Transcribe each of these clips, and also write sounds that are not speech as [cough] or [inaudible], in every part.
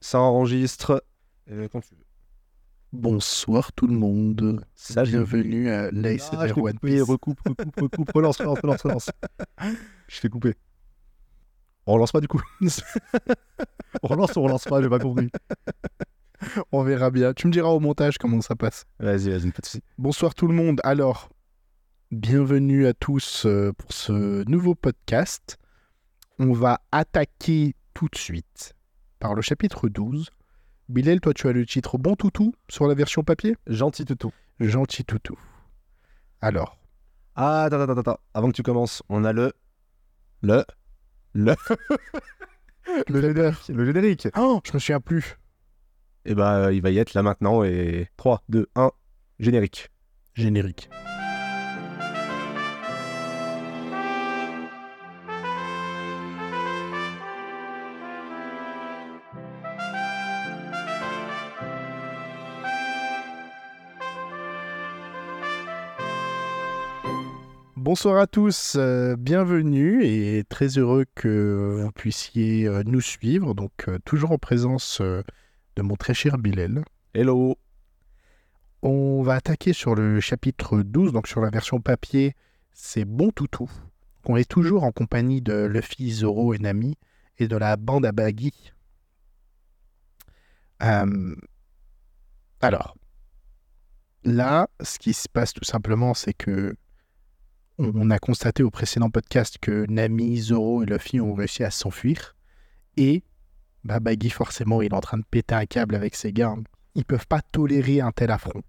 Ça enregistre. Euh, quand tu veux. Bonsoir tout le monde. Salut. Bienvenue à Ah, je l'ASMR t'ai One coupé, Piece. recoupe, recoupe, recoupe, relance, relance, relance, relance. Je t'ai coupé. On relance pas du coup. [laughs] on relance ou on relance pas, j'ai pas compris. On verra bien. Tu me diras au montage comment ça passe. Vas-y, vas-y, pas de soucis. Bonsoir tout le monde. Alors, bienvenue à tous euh, pour ce nouveau podcast. On va attaquer tout de suite par le chapitre 12. Bilal, toi tu as le titre Bon Toutou sur la version papier? Gentil toutou. Gentil Toutou. Alors, Ah, attends, attends, attends. Avant que tu commences, on a le. Le. Le. [laughs] le générique. Le générique. oh, je me souviens plus. Et bah, il va y être là maintenant. Et 3, 2, 1, générique. Générique. Bonsoir à tous, euh, bienvenue et très heureux que vous puissiez euh, nous suivre. Donc, euh, toujours en présence euh, de mon très cher Bilal. Hello. On va attaquer sur le chapitre 12, donc sur la version papier, c'est Bon Toutou. On est toujours en compagnie de Luffy, Zoro et Nami et de la bande à Baggy. Euh, Alors, là, ce qui se passe tout simplement, c'est que on a constaté au précédent podcast que Nami, Zoro et Luffy ont réussi à s'enfuir. Et bah, Baggy, forcément, il est en train de péter un câble avec ses gardes ils peuvent pas tolérer un tel affront.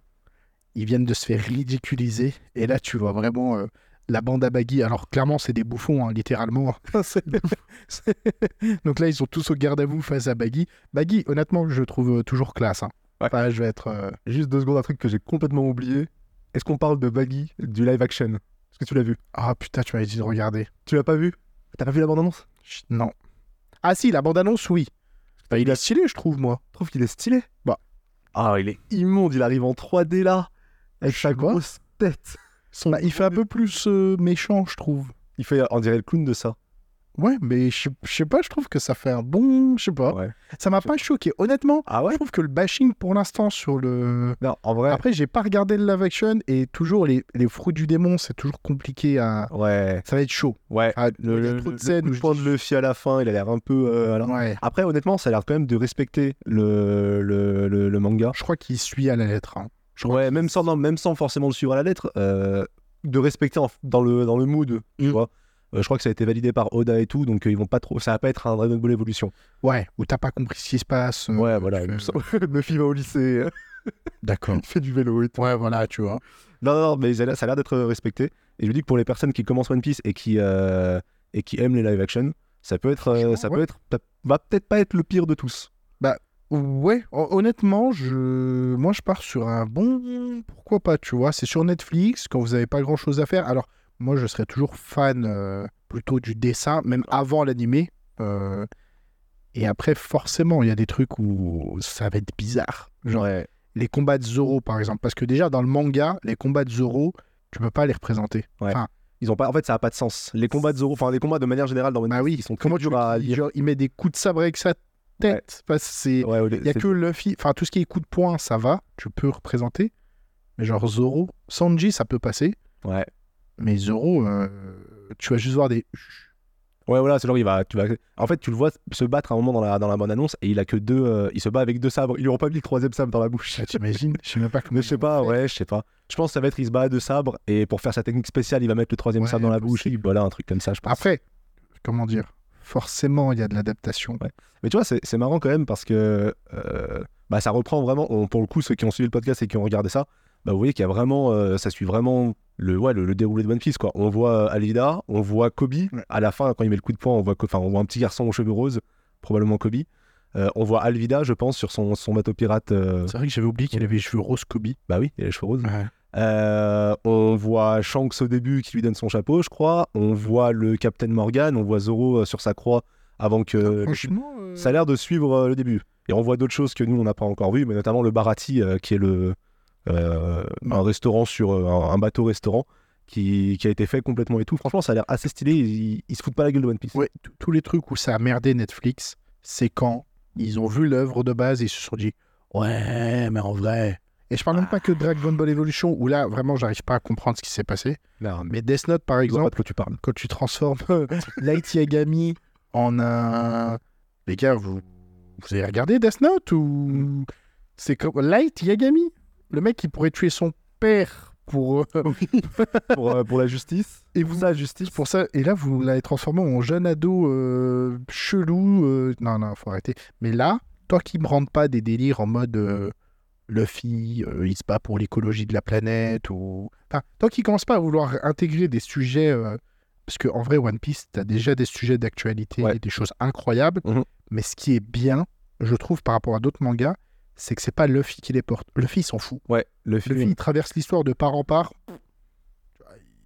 Ils viennent de se faire ridiculiser. Et là, tu vois vraiment euh, la bande à Baggy. Alors, clairement, c'est des bouffons, hein, littéralement. [laughs] C'est- c'est- [laughs] Donc là, ils sont tous au garde à vous face à Baggy. Baggy, honnêtement, je trouve euh, toujours classe. hein. Ouais. Enfin, je vais être. euh, Juste deux secondes, un truc que j'ai complètement oublié. Est-ce qu'on parle de Baggy du live action? Est-ce que tu l'as vu? Ah putain, tu m'avais dit de regarder. Tu l'as pas vu? T'as pas vu la bande-annonce? Non. Ah si, la bande-annonce, oui. Bah, il est stylé, je trouve, moi. Je trouve qu'il est stylé. Bah. Ah, il est immonde, il arrive en 3D là. Avec sa grosse tête. Son- il fait un peu plus euh, méchant, je trouve. Il fait, on dirait le clown de ça. Ouais, mais je sais- je sais pas, je trouve que ça fait un bon. Je sais pas. Ouais. Ça m'a pas choqué. Honnêtement, Ah je trouve que le bashing pour l'instant sur le. Non, en vrai. Après, j'ai pas regardé le live action et toujours les, les fruits du démon, c'est toujours compliqué à. Ouais. Ça va être chaud. Ouais. Ah, Le, il y a le, trop de scènes où je dis- de Luffy à la fin, il a l'air un peu. euh. Ouais. Après, honnêtement, ça a l'air quand même de respecter le, le, le, manga. Je crois qu'il suit à la lettre. hein. Je Ouais, même sans, non, même sans forcément le suivre à la lettre, euh, de respecter en- dans, le, dans le mood, tu Mm. vois. Euh, je crois que ça a été validé par Oda et tout, donc euh, ils vont pas trop. Ça va pas être un Dragon Ball Evolution. Ouais, où t'as pas compris ce qui se passe. euh, Ouais, voilà. Luffy [laughs] va au lycée, [laughs] D'accord. il fait du vélo et tout. Ouais, voilà, tu vois. [laughs] Non, non, mais ça a l'air- d'être respecté. Et je dis que pour les personnes qui commencent One Piece et qui, euh, et qui aiment les live action, ça peut être, euh, ça ouais. peut être, ça va peut-être pas être le pire de tous. Ouais, hon- honnêtement, je... moi je pars sur un bon. Pourquoi pas, tu vois. C'est sur Netflix quand vous avez pas grand chose à faire. Alors, moi je serais toujours fan euh, plutôt du dessin, même avant l'animé. Euh, Et après, forcément, il y a des trucs où ça va être bizarre. Genre Ouais. les combats de Zoro, par exemple. Parce que déjà, dans le manga, les combats de Zoro, tu peux pas les représenter. Ouais. Enfin, Ils ont pas, en fait, ça a pas de sens. Les combats de Zoro, enfin les combats de manière générale dans One Piece, oui, ils sont comment tu à lire. genre, il met des coups de sabre avec sa tête. C'est. Il y a que Luffy, enfin tout ce qui est coup de poing, ça va, tu peux représenter. Mais genre Zoro, Sanji, ça peut passer. Ouais. Mais Zoro, euh, tu vas juste voir des. Ouais, voilà, c'est genre, il va, tu vas... En fait, tu le vois se battre à un moment dans la, dans la bonne annonce et il a que deux. euh, il se bat avec deux sabres. Ils lui ont pas mis le troisième sabre dans la bouche. Ah, T'imagines? Je sais même pas [laughs] comment. Mais je sais ils pas, ouais, je sais pas. Je pense que ça va être il se bat à deux sabres et pour faire sa technique spéciale, il va mettre le troisième Ouais, sabre dans la bouche. Et possible. voilà, un truc comme ça, je pense. Après, comment dire? Forcément, il y a de l'adaptation. Mais tu vois, c'est c'est marrant quand même parce que euh, bah, ça reprend vraiment, on- pour le coup, ceux qui ont suivi le podcast et qui ont regardé ça, bah, vous voyez qu'il y a vraiment, euh, ça suit vraiment le, ouais, le, le déroulé de One Piece. Quoi. On voit euh, Alvida, on voit Kobe, Ouais. à la fin, quand il met le coup de poing, on voit, Co- enfin, on voit un petit garçon aux cheveux roses, probablement Kobe. Euh, on voit Alvida, je pense, sur son, son bateau pirate. euh, C'est vrai que j'avais oublié qu'il avait les cheveux rose Kobe. bah oui, il a les cheveux roses. Euh, on voit Shanks au début qui lui donne son chapeau, je crois. On voit le Captain Morgan, on voit Zoro sur sa croix avant que. Franchement, euh, Ça a l'air de suivre euh, le début. Et on voit d'autres choses que nous, on n'a pas encore vues, mais notamment le Barati, euh, qui est le, euh, un restaurant sur euh, un, un bateau-restaurant qui, qui a été fait complètement et tout. Franchement, ça a l'air assez stylé. Ils, ils se foutent pas la gueule de One Piece. ouais, tous les trucs où ça a merdé Netflix, c'est quand ils ont vu l'œuvre de base et ils se sont dit Ouais, mais en vrai. Et je parle même pas que de Dragon Ball Evolution, où là, vraiment, j'arrive pas à comprendre ce qui s'est passé. Non, mais Mais Death Note, par exemple, quoi tu parles. quand tu transformes [laughs] Light Yagami en un. Les gars, vous, vous avez regardé Death Note ou. C'est comme Light Yagami? Le mec qui pourrait tuer son père pour. euh, [laughs] pour, euh, pour la justice. Et vous- la justice. pour ça. Et là, vous l'avez transformé en jeune ado euh, chelou. Non, non, faut arrêter. Mais là, toi qui me rendes pas des délires en mode. Luffy, il se bat pour l'écologie de la planète, ou... Enfin, toi qui commences pas à vouloir intégrer des sujets... Parce qu'en vrai, One Piece, t'as déjà des sujets d'actualité, Ouais. des choses incroyables, Mhm. mais ce qui est bien, je trouve, par rapport à d'autres mangas, c'est que c'est pas Luffy qui les porte. Luffy, il s'en fout. Ouais, le film. Luffy, il traverse l'histoire de part en part,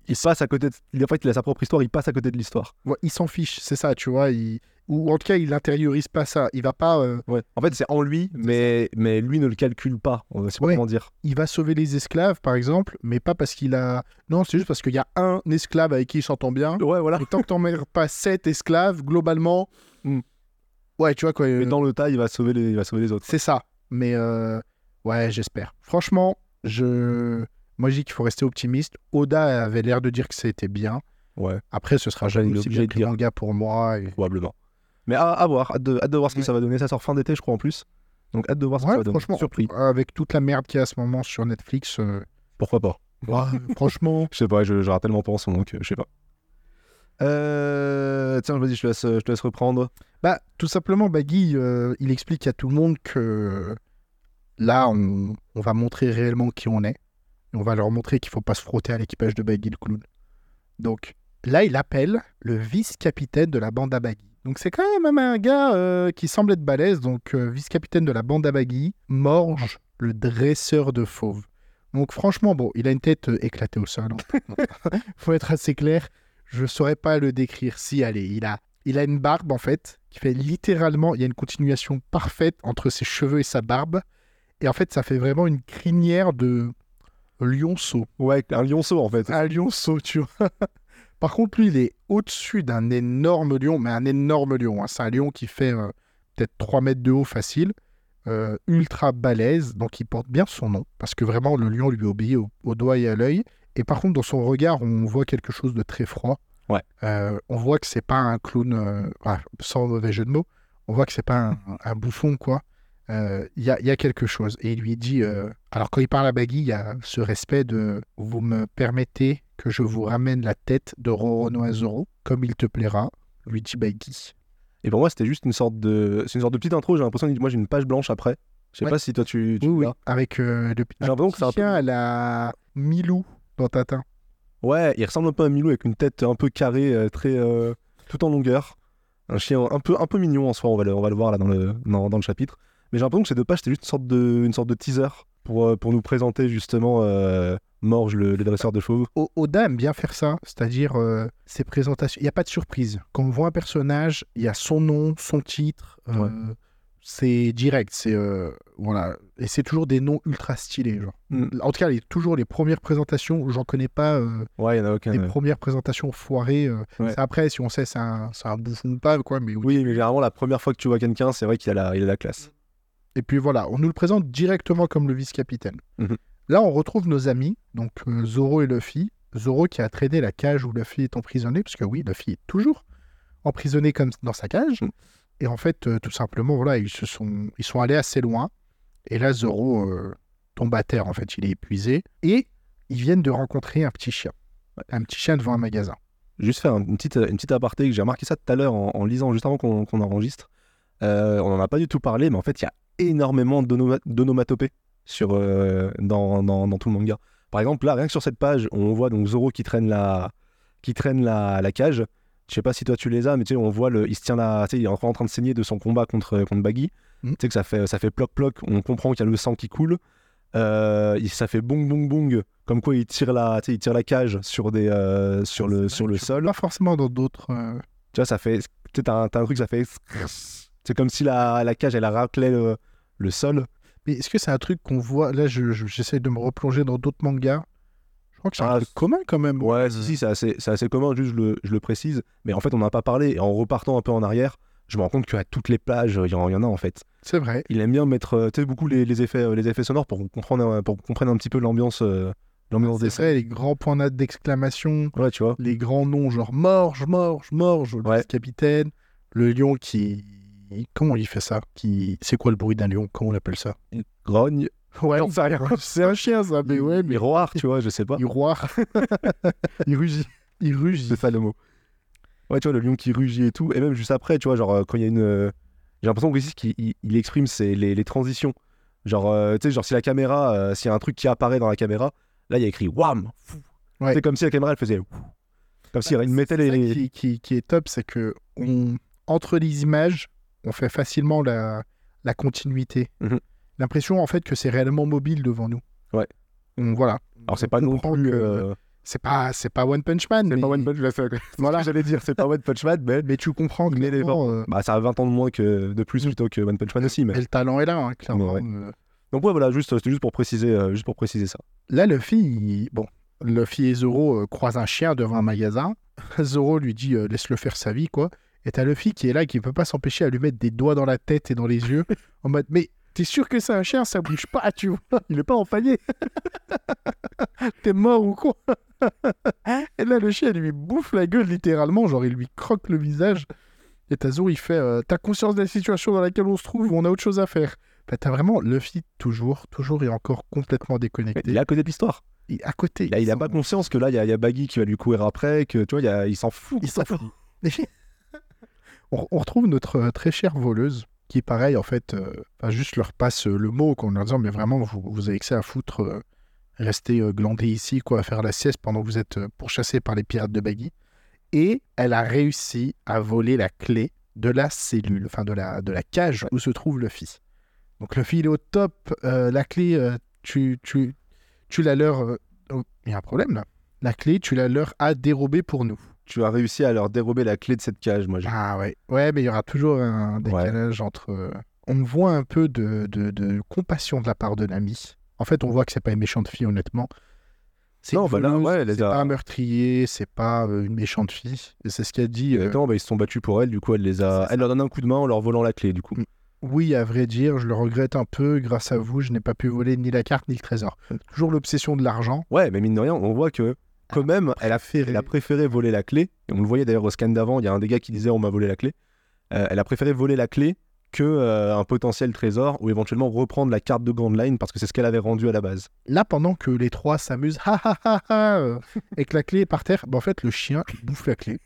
il passe à côté. De... En fait, il a sa propre histoire. Il passe à côté de l'histoire. Ouais, il s'en fiche, c'est ça, tu vois. il- Ou en tout cas, il intériorise pas ça. Il va pas... euh, Ouais. En fait, c'est en lui, mais mais lui ne le calcule pas. On va c'est pas Ouais. comment dire. il va sauver les esclaves, par exemple, mais pas parce qu'il a... Non, c'est juste parce qu'il y a un esclave avec qui il s'entend bien. Ouais, voilà. Et tant que t'en mets pas sept esclaves, globalement... Hmm. Ouais, tu vois quoi. Mais euh, dans le tas, il va sauver les, il va sauver les autres. C'est ça. Mais euh, ouais, j'espère. Franchement, je... Moi, je dis qu'il faut rester optimiste. Oda avait l'air de dire que c'était bien. Ouais, Après, ce sera est jamais aussi bien de que le dire. manga pour moi. et- probablement. Mais à, à voir. Hâte de, hâte de voir ce que Ouais. ça va donner. Ça sort fin d'été, je crois en plus. Donc hâte de voir ce que ça va donner. franchement, Surpris. avec toute la merde qu'il y a à ce moment sur Netflix, euh, Pourquoi pas ouais, franchement, [laughs] Je sais pas. Je, je rappelle tellement pas en ce moment que je sais pas. Euh, tiens, vas-y, je te laisse, je te laisse reprendre. Bah, tout simplement, Baggy, euh, il explique à tout le monde que là, on, on va montrer réellement qui on est. Et on va leur montrer qu'il faut pas se frotter à l'équipage de Baggy le clown. Donc là, il appelle le vice-capitaine de la bande à Baggy. Donc c'est quand même un gars euh, qui semble être balèze. Donc euh, vice-capitaine de la bande à Baggy, Morge, le dresseur de fauves. Donc franchement, bon, il a une tête euh, éclatée au sol. hein. [laughs] faut être assez clair. Je saurais pas le décrire. Si, allez, il a il a une barbe en fait qui fait littéralement, il y a une continuation parfaite entre ses cheveux et sa barbe. Et en fait, ça fait vraiment une crinière de lionceau. Ouais, un lionceau en fait. Un lionceau, tu vois. [laughs] Par contre, lui, il est au-dessus d'un énorme lion, mais un énorme lion. hein. C'est un lion qui fait euh, peut-être 3 mètres de haut facile, euh, ultra balèze, donc il porte bien son nom, parce que vraiment, le lion lui obéit au, au doigt et à l'œil. Et par contre, dans son regard, on voit quelque chose de très froid. Ouais. Euh, on voit que c'est pas un clown, euh, sans mauvais jeu de mots, on voit que c'est pas un, [laughs] un bouffon, quoi. Euh, Il y, a, il y a quelque chose. Et il lui dit, alors quand il parle à Baggy, il y a ce respect de « Vous me permettez que je vous ramène la tête de Roronoa Zoro, comme il te plaira », lui dit Baggy. Et pour moi, c'était juste une sorte de, c'est une sorte de petite intro. J'ai l'impression que moi j'ai une page blanche après. Je sais Ouais. pas si toi tu. tu Oui, oui, avec le J'ai l'impression que c'est un peu- à la Milou dans Tintin. Ouais, il ressemble un peu à Milou avec une tête un peu carrée, euh, très euh, tout en longueur. Un chien un peu un peu mignon en soi. On va le, on va le voir là dans le dans, dans le chapitre. Mais j'ai l'impression que ces deux pages c'était juste une sorte de une sorte de teaser pour euh, pour nous présenter justement euh, Morge le, le dresseur de chauves. O- Oda aime bien faire ça, c'est-à-dire euh, ses présentations. Il n'y a pas de surprise. Quand on voit un personnage, il y a son nom, son titre. euh, Ouais. C'est direct. C'est euh, voilà, et c'est toujours des noms ultra stylés. Genre. Mm. En tout cas, les, toujours les premières présentations. J'en connais pas euh, Ouais, il y en a aucun. les euh. premières présentations foirées. euh, Ouais. après, si on sait, c'est un, un bouffon ou pas, quoi. Mais oui. Mais généralement la première fois que tu vois quelqu'un, c'est vrai qu'il a la il a la classe. Et puis voilà, on nous le présente directement comme le vice-capitaine. Mhm. Là, on retrouve nos amis, donc Zoro et Luffy. Zoro qui a traîné la cage où Luffy est emprisonné, parce que oui, Luffy est toujours emprisonné comme dans sa cage. Mhm. Et en fait, euh, tout simplement, voilà, ils se sont, ils sont allés assez loin. Et là, Zoro euh, tombe à terre. En fait, il est épuisé. Et ils viennent de rencontrer un petit chien, un petit chien devant un magasin. Juste faire une petite, une petite aparté, que j'ai remarqué ça tout à l'heure en, en lisant juste avant qu'on enregistre. Euh, on n'en a pas du tout parlé, mais en fait, il y a énormément d'onoma- d'onomatopées sur, euh, dans, dans, dans tout le manga. Par exemple, là, rien que sur cette page, on voit donc Zoro qui traîne la, qui traîne la, la cage. Je sais pas si toi tu les as, mais tu sais, on voit, le, il se tient là, tu sais, il est encore en train de saigner de son combat contre, contre Baggy. Mhm. Tu sais que ça fait, ça fait ploc-ploc, on comprend qu'il y a le sang qui coule. Euh, ça fait bong bong bong, comme quoi il tire la, tu sais, il tire la cage sur, des, euh, sur le, sur le sol. Pas forcément dans d'autres. euh, Tu vois, ça fait. Tu sais, t'as un, un truc, ça fait. [sniffs] C'est comme si la, la cage, elle a raclé le, le sol. Mais est-ce que c'est un truc qu'on voit Là, je- je- j'essaie de me replonger dans d'autres mangas. Je crois que c'est un Ah, truc commun quand même. Ouais, si, si, c'est assez, commun, juste je le, je le précise. Mais en fait, on n'en a pas parlé. Et en repartant un peu en arrière, je me rends compte qu'à toutes les plages, il y, en il y en a en fait. C'est vrai. Il aime bien mettre euh, tu sais, beaucoup les, les effets, euh, les effets sonores pour qu'on comprenne, un- pour qu'on comprenne un petit peu l'ambiance euh, l'ambiance des C'est vrai, les grands points d'exclamation. Ouais, tu vois. les grands noms, genre Morge, Morge, Morge, le Ouais. capitaine, le lion qui. Comment il fait ça? Qui... C'est quoi le bruit d'un lion? Comment on appelle ça? Grogne, Ouais, rien. c'est un chien ça, mais ouais, mais miroir, tu vois, je sais pas. il roire. [laughs] il rugit. Il rugit. C'est ça le mot. Ouais, tu vois, le lion qui rugit et tout. Et même juste après, tu vois, genre, euh, quand il y a une. euh, J'ai l'impression que ici, qu'il il, il exprime ses- les, les transitions. Genre, euh, tu sais, genre, si la caméra, euh, s'il y a un truc qui apparaît dans la caméra, là, il y a écrit Wham Ouais. C'est comme si la caméra, elle faisait. Comme si il mettait C'est ça les. qui, qui- qui est top, c'est que on, entre les images, on fait facilement la, la continuité. Mhm. L'impression en fait que c'est réellement mobile devant nous. Ouais. Voilà. Alors, c'est pas comprend plus. que euh, C'est pas, c'est pas One Punch Man. C'est mais, pas One Punch Man, [laughs] Voilà. ce j'allais dire, c'est pas One Punch Man, mais. mais tu comprends que clairement, euh, Bah, ça a 20 ans de moins que de plus plutôt que One Punch Man aussi, mais. et le talent est là, hein, clairement. Ouais. Euh, Donc, ouais, voilà, juste, c'était juste pour préciser, euh, juste pour préciser ça. Là, Luffy, il- bon, Luffy et Zoro croisent un chien devant un magasin. [laughs] Zoro lui dit euh, laisse-le faire sa vie, quoi. Et t'as Luffy qui est là, qui peut pas s'empêcher à lui mettre des doigts dans la tête et dans les yeux, en mode mais t'es sûr que c'est un chien, ça bouge pas, tu vois Il est pas empaillé. [laughs] T'es mort ou quoi? Et là, le chien lui bouffe la gueule littéralement, genre il lui croque le visage. Et t'as Zoro, il fait euh, T'as conscience de la situation dans laquelle on se trouve, on a autre chose à faire? Bah, t'as vraiment Luffy toujours, toujours et encore complètement déconnecté. Il est à côté de l'histoire. Il est à côté. Il a, il a pas conscience que là, il y, a- il y a Baggy qui va lui courir après, que tu vois, il, y a- il s'en fout. Il s'en fout. [laughs] on, on retrouve notre euh, très chère voleuse qui, pareil, en fait, euh, enfin, juste leur passe euh, le mot en leur disant Mais vraiment, vous, avez que ça à foutre, euh, restez ici, quoi, faire la sieste pendant que vous êtes pourchassés par les pirates de Baggy. Et elle a réussi à voler la clé de la cellule, enfin de la, de la cage où se trouve Luffy. Donc Luffy, il est au top. la clé, tu, tu, la leur. oh, Il y a un problème là. La clé, tu la leur as dérobée pour nous. Tu as réussi à leur dérober la clé de cette cage, moi. Ah ouais. Ouais, mais il y aura toujours un décalage entre. euh, On voit un peu de, de, de compassion de la part de Nami. En fait, on voit que c'est pas une méchante fille, honnêtement. C'est Non, bah là, ouais, c'est a- pas un meurtrier, c'est pas euh, une méchante fille. C'est ce qu'elle dit. euh, Exactement, bah, ils se sont battus pour elle, du coup, elle les a. Elle leur donne un coup de main en leur volant la clé, du coup. Mm. Oui, à vrai dire, je le regrette un peu. Grâce à vous, je n'ai pas pu voler ni la carte ni le trésor. Toujours l'obsession de l'argent. Ouais, mais mine de rien, on voit que, quand même, elle a, elle a préféré voler la clé. Et on le voyait d'ailleurs au scan d'avant, il y a un des gars qui disait on m'a volé la clé. Euh, elle a préféré voler la clé que euh, un potentiel trésor ou éventuellement reprendre la carte de Grand Line parce que c'est ce qu'elle avait rendu à la base. Là, pendant que les trois s'amusent, ha ha ha ha, euh, et que la clé est par terre, bah, en fait, le chien bouffe la clé.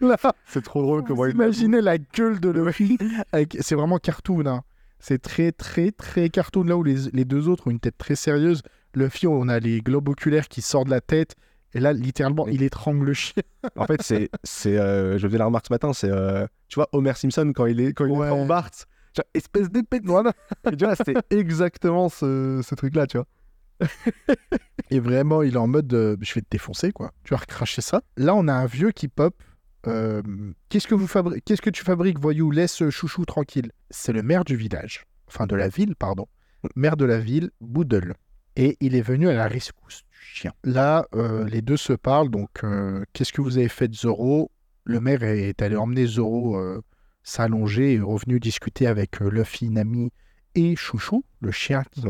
[laughs] C'est trop drôle Vous imaginez la gueule de Luffy [laughs] avec... C'est vraiment cartoon. hein. C'est très, très, très cartoon. Là où les, les deux autres ont une tête très sérieuse, Luffy, on a les globes oculaires qui sortent de la tête. Et là, littéralement, il étrangle le chien. [laughs] En fait, c'est, c'est, euh, je faisais la remarque ce matin, c'est, euh, tu vois, Homer Simpson quand il est, quand il Ouais. est en Bart, genre, espèce d'épée de voilà. Et tu vois, c'était exactement ce, ce truc-là, tu vois. [laughs] Et vraiment, il est en mode euh, je vais te défoncer, quoi. Tu vas recracher ça. Là, on a un vieux qui pop. Euh, qu'est-ce que vous fabri- Qu'est-ce que tu fabriques, voyou? Laisse chouchou tranquille. C'est le maire du village. Enfin, de la ville, pardon. Maire de la ville, Boodle. Et il est venu à la rescousse chien. Là, euh, les deux se parlent. Donc, euh, qu'est-ce que vous avez fait de Zoro Le maire est allé emmener Zoro euh, s'allonger et est revenu discuter avec Luffy, Nami et Chouchou, le chien qui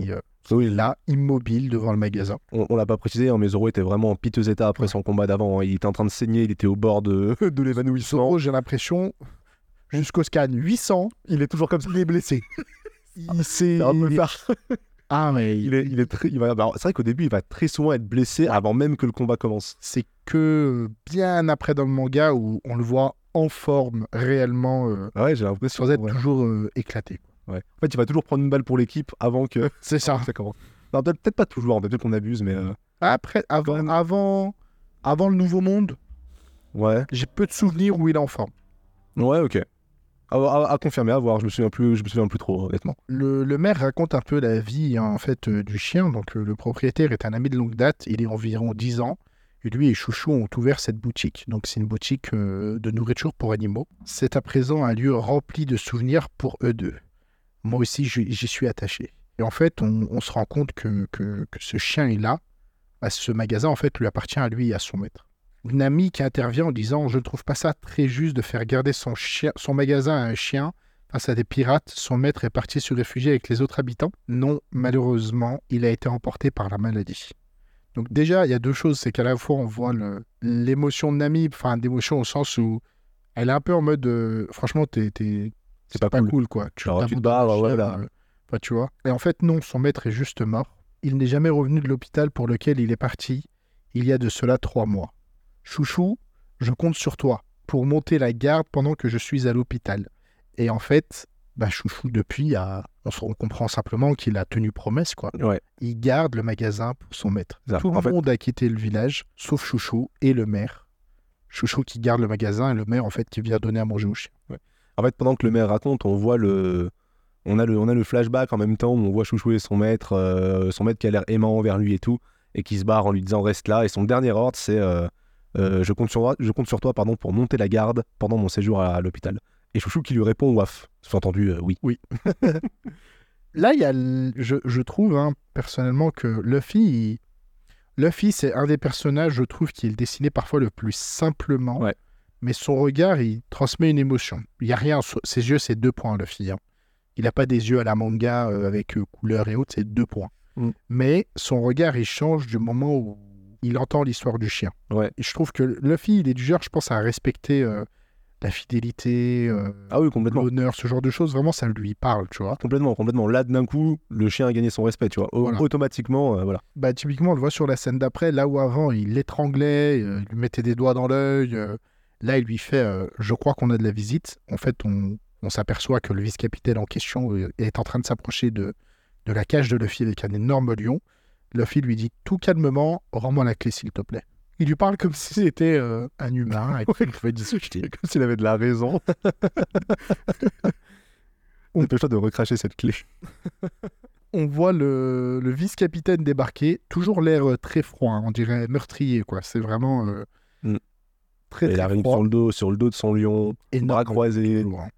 Oui, est là, immobile devant le magasin. On, on l'a pas précisé, hein, mais Zoro était vraiment en piteux état après Ouais. son combat d'avant. hein. Il était en train de saigner, il était au bord de, [laughs] de l'évanouissement. Zoro, j'ai l'impression, jusqu'au scan 800, Il est toujours comme ça. il est blessé. [laughs] Il s'est... [laughs] Ah, mais Il est, il est très, il va- bah, c'est vrai qu'au début, il va très souvent être blessé avant même que le combat commence. c'est que bien après dans le manga où on le voit en forme réellement euh, Ah Ouais, j'ai l'impression. sans être ouais. toujours euh, éclaté. Ouais. En fait, il va toujours prendre une balle pour l'équipe avant que [laughs] C'est ça. [laughs] ça commence. Non, peut-être peut-être pas toujours, peut-être qu'on abuse, mais euh, Après, avant, même. avant, avant le Nouveau Monde, ouais. j'ai peu de souvenirs où il est en forme. Ouais, ok. À, à- confirmer, à voir. Je me souviens plus, je me souviens plus trop, honnêtement. Le, maire raconte un peu la vie hein, en fait euh, du chien. Donc euh, le propriétaire est un ami de longue date. Il est environ 10 ans. Et lui et Chouchou ont ouvert cette boutique. Donc c'est une boutique euh, de nourriture pour animaux. C'est à présent un lieu rempli de souvenirs pour eux deux. Moi aussi j'y suis attaché. Et en fait on, se rend compte que, que, que ce chien est là. Bah, ce magasin en fait lui appartient à lui et à son maître. Nami qui intervient en disant Je ne trouve pas ça très juste de faire garder son, chien, son magasin à un chien face à des pirates. Son maître est parti se réfugier avec les autres habitants. Non, malheureusement, il a été emporté par la maladie. Donc, déjà, il y a deux choses c'est qu'à la fois, on voit l'émotion de Nami, enfin, d'émotion au sens où elle est un peu en mode euh, Franchement, t'es. C'est pas cool. quoi. Tu Alors, tu te barres, chien, voilà. euh, enfin, tu vois. Et en fait, non, son maître est juste mort. Il n'est jamais revenu de l'hôpital pour lequel il est parti il y a de cela trois mois. Chouchou, je compte sur toi pour monter la garde pendant que je suis à l'hôpital. Et en fait, bah, Chouchou, depuis, a... on, comprend simplement qu'il a tenu promesse, quoi. Ouais. Il garde le magasin pour son maître. Ça, Tout le fait- monde a quitté le village, sauf Chouchou et le maire. Chouchou qui garde le magasin et le maire, en fait, qui vient donner à manger au chien. En fait, pendant que le maire raconte, on voit le, on a le, on a le flashback en même temps où on voit Chouchou et son maître, euh, son maître qui a l'air aimant envers lui et tout, et qui se barre en lui disant reste là. Et son dernier ordre, c'est euh, je compte sur toi, je compte sur toi, pardon, pour monter la garde pendant mon séjour à, l'hôpital. Et Chouchou qui lui répond waf. Sous-entendu, euh, oui. [laughs] Là, il y a, je, je trouve hein, personnellement que Luffy, il- Luffy, c'est un des personnages, je trouve, qui est dessiné parfois le plus simplement. Ouais. Mais son regard, il transmet une émotion. Il y a rien. Ses yeux, c'est deux points, Luffy. hein. Il n'a pas des yeux à la manga euh, avec euh, couleur et autres, c'est deux points. Mm. Mais son regard, il change du moment où il entend l'histoire du chien. Ouais. Et je trouve que Luffy, il est du genre, je pense, à respecter euh, la fidélité, euh, Ah oui, complètement. l'honneur, ce genre de choses. Vraiment, ça lui parle, tu vois. Complètement, complètement. Là, d'un coup, le chien a gagné son respect, tu vois. Voilà. Automatiquement, euh, voilà. Bah, typiquement, on le voit sur la scène d'après, là où avant il l'étranglait, il lui mettait des doigts dans l'œil. là, il lui fait Je crois qu'on a de la visite. En fait, on, on s'aperçoit que le vice-capitaine en question est en train de s'approcher de, de la cage de Luffy avec un énorme lion. Luffy lui dit tout calmement Rends-moi la clé, s'il te plaît. Il lui parle comme [laughs] si c'était euh, un humain et discuter. [laughs] Comme s'il avait de la raison. [laughs] Dépêche-toi de recracher cette clé. On voit le, le vice-capitaine débarquer, toujours l'air euh, très froid, hein, on dirait meurtrier, quoi. C'est vraiment euh, Mm. très, Et il très froid. sur le dos, sur le dos de son lion, énorme. bras croisés. Hein.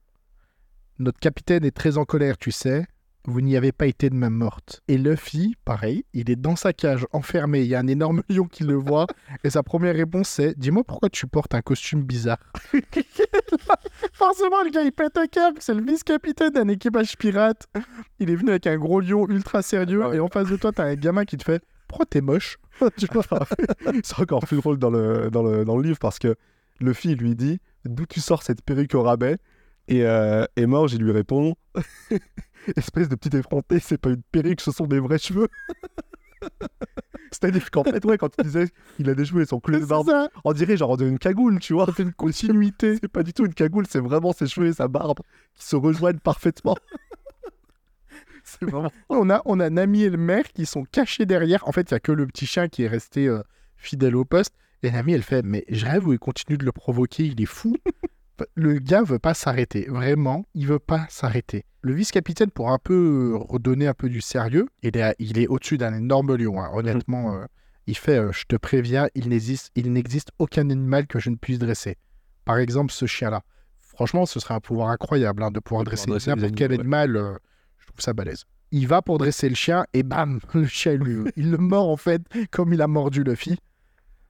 Notre capitaine est très en colère, tu sais. Vous n'y avez pas été de même morte. Et Luffy, pareil, il est dans sa cage, enfermé. Il y a un énorme [laughs] lion qui le voit. et sa première réponse c'est Dis-moi pourquoi tu portes un costume bizarre. [laughs] Forcément, le gars, il pète un câble. C'est le vice-capitaine d'un équipage pirate. Il est venu avec un gros lion ultra sérieux. Et en face de toi, t'as un gamin qui te fait Pourquoi t'es moche? [laughs] C'est encore plus drôle dans le, dans le, dans le livre parce que Luffy lui dit D'où tu sors cette perruque au rabais? Et, euh, et Morge, il lui répond [laughs] Espèce de petit effronté, c'est pas une perruque, ce sont des vrais cheveux. [laughs] C'est-à-dire qu'en fait, ouais, quand tu disais qu'il a des cheveux et son clé de C'est barbe, ça. on dirait genre on dirait une cagoule, tu vois. C'est une continuité. [laughs] C'est pas du tout une cagoule, c'est vraiment ses cheveux et sa barbe qui se rejoignent parfaitement. c'est vraiment. On a, on a Nami et le maire qui sont cachés derrière. En fait, il n'y a que le petit chien qui est resté euh, fidèle au poste. Et Nami, elle fait Mais je rêve où il continue de le provoquer, il est fou. Le gars veut pas s'arrêter. Vraiment, il veut pas s'arrêter. Le vice-capitaine, pour un peu euh, redonner un peu du sérieux, il est, il est au-dessus d'un énorme lion. hein. Honnêtement, euh, il fait euh, Je te préviens, il n'existe, il n'existe aucun animal que je ne puisse dresser. Par exemple, ce chien-là. Franchement, ce serait un pouvoir incroyable hein, de pouvoir dresser dresser n'importe quel ouais. animal. euh, je trouve ça balèze. Il va pour dresser le chien et bam, [laughs] le chien, lui- il le mord en fait comme il a mordu Luffy.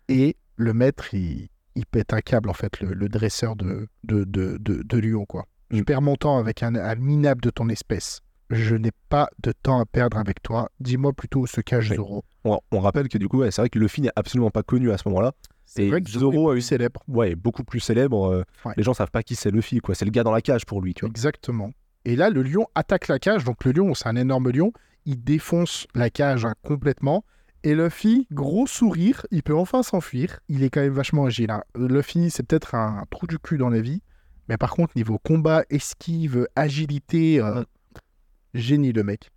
Et le maître, il, il pète un câble en fait, le, le dresseur de, de, de, de, de lion quoi. Je Mm. perds mon temps avec un, un minable de ton espèce. Je n'ai pas de temps à perdre avec toi. Dis-moi plutôt où se cache Oui. Zoro. On, on rappelle que du coup, ouais, c'est vrai que Luffy n'est absolument pas connu à ce moment-là. C'est vrai que Zoro est eu- célèbre. Ouais, beaucoup plus célèbre. euh, Ouais. Les gens savent pas qui c'est Luffy, quoi. C'est le gars dans la cage pour lui, tu vois. Exactement. Et là, le lion attaque la cage. Donc le lion, c'est un énorme lion. Il défonce la cage hein, complètement. Et Luffy, gros sourire, il peut enfin s'enfuir. Il est quand même vachement agile. hein. Luffy, c'est peut-être un trou du cul dans la vie. Mais par contre, niveau combat, esquive, agilité, euh, génie le mec.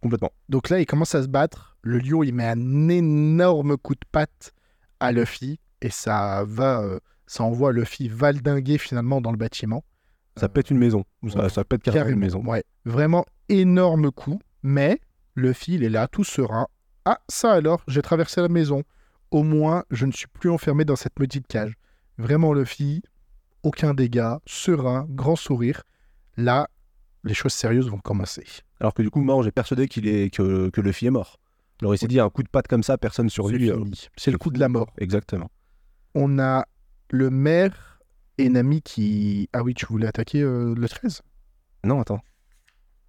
Complètement. Donc là, il commence à se battre. Le lion, il met un énorme coup de patte à Luffy. Et ça va, euh, ça envoie Luffy valdinguer finalement dans le bâtiment. Ça pète une maison. Ça, pète carrément, une Carrément, maison. ouais. Vraiment énorme coup. Mais Luffy, il est là, tout serein. Ah, ça alors, j'ai traversé la maison. Au moins, je ne suis plus enfermé dans cette maudite cage. Vraiment, Luffy, aucun dégât, serein, grand sourire. Là, les choses sérieuses vont commencer. Alors que du coup, Morge est persuadé qu'il est, que, que Luffy est mort. Alors il s'est dit, un coup de patte comme ça, personne survit. euh. C'est le coup de la mort. Exactement. On a le maire et Nami qui. Ah oui, tu voulais attaquer euh, le 13 Non, attends.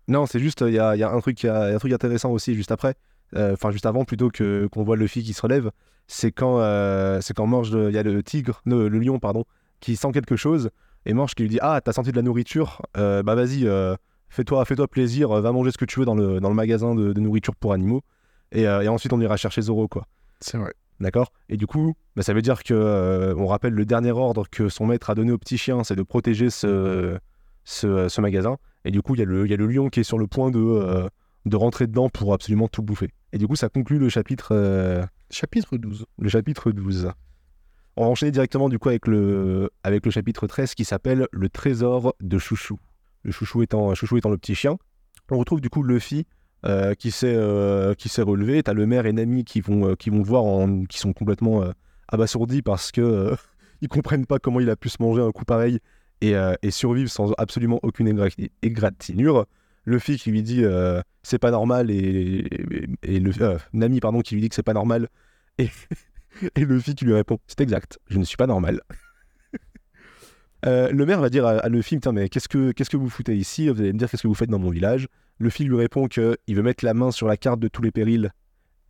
Non, c'est juste, il y a, y a un truc, y a un truc intéressant aussi juste après. Euh, Enfin, juste avant, plutôt que qu'on voit Luffy qui se relève. C'est quand, euh, c'est quand Morge, il y a le tigre, le, le lion, pardon, qui sent quelque chose. Et Morge qui lui dit Ah, t'as senti de la nourriture Euh, Bah vas-y, fais-toi fais-toi plaisir, va manger ce que tu veux dans le, dans le magasin de, de nourriture pour animaux. Et, et ensuite, on ira chercher Zoro, quoi. C'est vrai. D'accord? Et du coup, bah, ça veut dire que euh, on rappelle le dernier ordre que son maître a donné au petit chien, c'est de protéger ce, ce, ce magasin. Et du coup, il y, a le- il y a le lion qui est sur le point de, euh, de rentrer dedans pour absolument tout bouffer. Et du coup, ça conclut le chapitre, euh, Chapitre 12. le chapitre 12. On va enchaîner directement du coup avec le, avec le chapitre 13 qui s'appelle Le trésor de Chouchou. Le chouchou étant, chouchou étant le petit chien. On retrouve du coup Luffy euh, qui s'est euh, qui s'est relevé. T'as le maire et Nami qui vont, euh, qui vont le voir, en- qui sont complètement abasourdis parce que [laughs] ils comprennent pas comment il a pu se manger un coup pareil et, euh, et survivre sans absolument aucune égra- égratignure. Luffy qui lui dit euh, c'est pas normal et, le, euh, pardon qui lui dit que c'est pas normal et, [laughs] et Luffy qui lui répond c'est exact je ne suis pas normal [laughs] Euh, le maire va dire à, à Luffy mais qu'est-ce que vous foutez ici? Vous allez me dire qu'est-ce que vous faites dans mon village Luffy lui répond que il veut mettre la main sur la carte de tous les périls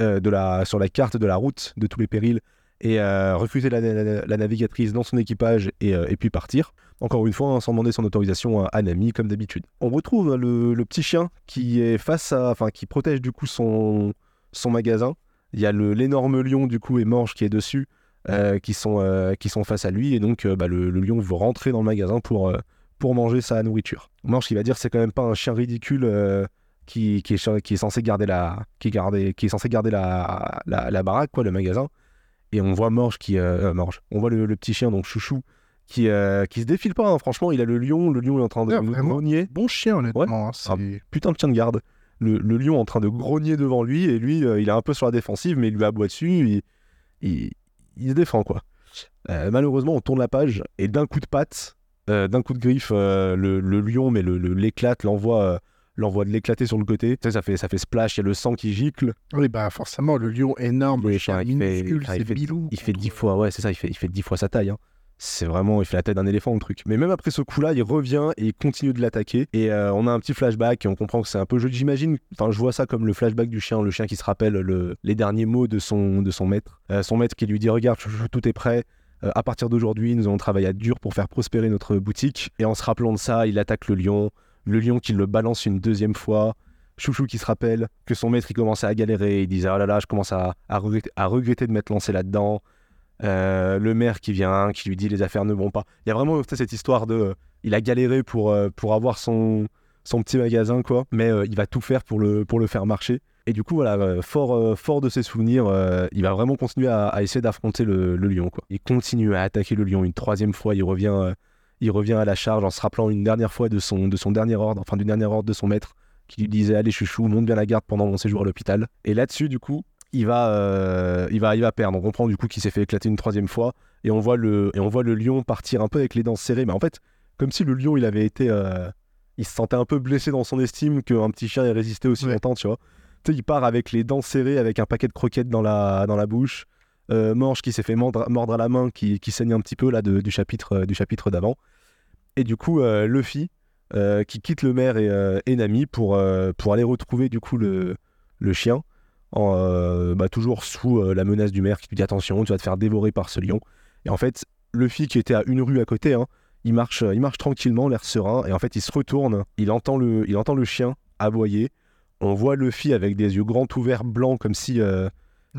euh, de la sur la carte de la route de tous les périls et euh, refuser la, navigatrice dans son équipage et, euh, puis partir. Encore une fois, hein, sans demander son autorisation à, à Nami, comme d'habitude. On retrouve le, le petit chien qui est face à, enfin, qui protège du coup son, son magasin. Il y a l'énorme lion du coup et Morge qui est dessus, euh, qui sont qui sont face à lui et donc bah, le, lion veut rentrer dans le magasin pour pour manger sa nourriture. Morge qui va dire c'est quand même pas un chien ridicule. qui, qui, est, qui est censé garder la qui qui est censé garder la, la baraque quoi le magasin et on voit Morge qui euh, euh, Morge on voit le, le petit chien donc Chouchou qui euh, qui se défile pas hein. franchement il a le lion le lion est en train de Ouais, grogner Bon chien, honnêtement. hein, Ah. putain de chien de garde le, le lion en train de grogner devant lui et lui euh, il est un peu sur la défensive mais il lui aboie dessus il, il, il se défend quoi malheureusement on tourne la page et d'un coup de patte d'un coup de griffe le, le lion mais l'éclate l'envoie l'envoie de l'éclater sur le côté. Tu sais ça fait ça fait splash il y a le sang qui gicle. Oui, bah forcément, le lion énorme, Oui, il fait- minuscule, il fait- bilou. il fait contre- dix fois ouais c'est ça il fait il fait dix fois sa taille hein. c'est vraiment il fait la tête d'un éléphant le truc. Mais même après ce coup là il revient et il continue de l'attaquer. Et euh, on a un petit flashback et on comprend que c'est un peu j'imagine enfin je vois ça comme le flashback du chien le chien qui se rappelle le, les derniers mots de son de son maître. Euh, son maître qui lui dit regarde tout est prêt. Euh, à partir d'aujourd'hui nous allons travailler à dur pour faire prospérer notre boutique. Et en se rappelant de ça il attaque le lion le lion qui le balance une deuxième fois Chouchou qui se rappelle que son maître il commençait à galérer, il disait oh là là je commence à, regretter, de m'être lancé là-dedans. Euh, le maire qui vient, qui lui dit les affaires ne vont pas. Il y a vraiment cette histoire de il a galéré pour, euh, pour avoir son, son petit magasin quoi, mais euh, il va tout faire pour le, pour le faire marcher. Et du coup voilà, fort, fort de ses souvenirs, il va vraiment continuer à, essayer d'affronter le, le lion quoi. Il continue à attaquer le lion une troisième fois, il revient, il revient à la charge en se rappelant une dernière fois de son, de son dernier ordre, enfin du dernier ordre de son maître qui lui disait allez chouchou monte bien la garde pendant mon séjour à l'hôpital. Et là-dessus du coup il va euh, il va il va perdre. On comprend du coup qu'il s'est fait éclater une troisième fois. Et on voit le et on voit le lion partir un peu avec les dents serrées. Mais en fait comme si le lion il avait été euh, il se sentait un peu blessé dans son estime qu'un petit chien ait résisté aussi Ouais. longtemps tu vois. Tu sais il part avec les dents serrées avec un paquet de croquettes dans la dans la bouche euh, qui s'est fait mordre, à la main qui, saigne un petit peu là du chapitre euh, du chapitre d'avant et du coup euh, Luffy euh, qui quitte le maire et, Nami pour, pour aller retrouver du coup le, le chien, en, bah, toujours sous la menace du maire qui lui dit attention, tu vas te faire dévorer par ce lion. Et en fait, Luffy qui était à une rue à côté, hein, il, marche, il marche tranquillement, l'air serein, et en fait il se retourne, il entend le, il entend le chien aboyer. On voit Luffy avec des yeux grands ouverts blancs comme si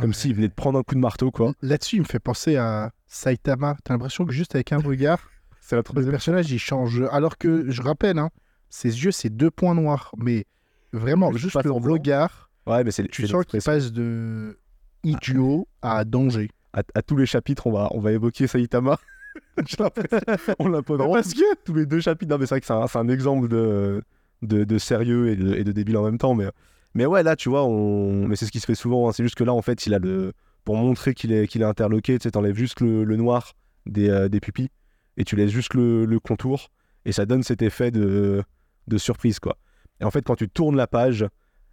comme s'il venait de prendre un coup de marteau quoi. Là-dessus, il me fait penser à Saitama. T'as l'impression que juste avec un regard, [laughs] C'est le personnage il change. Alors que je rappelle, hein, ses yeux c'est deux points noirs, mais vraiment Je juste le regard, Ouais, mais c'est tu sens qu'il passe de idiot à danger. à, à tous les chapitres, on va, on va évoquer Saitama. [laughs] On l'a pas Parce que tous les deux chapitres. Non, mais c'est vrai que c'est un, exemple de, de, de sérieux et de, et de débile en même temps. Mais, mais ouais, là, tu vois, on... mais c'est ce qui se fait souvent. hein. C'est juste que là, en fait, il a le. Pour montrer qu'il est, qu'il est interloqué, tu sais, t'enlèves juste le, le noir des, euh, des pupilles et tu laisses juste le, le contour et ça donne cet effet de, de surprise, quoi. Et en fait, quand tu tournes la page,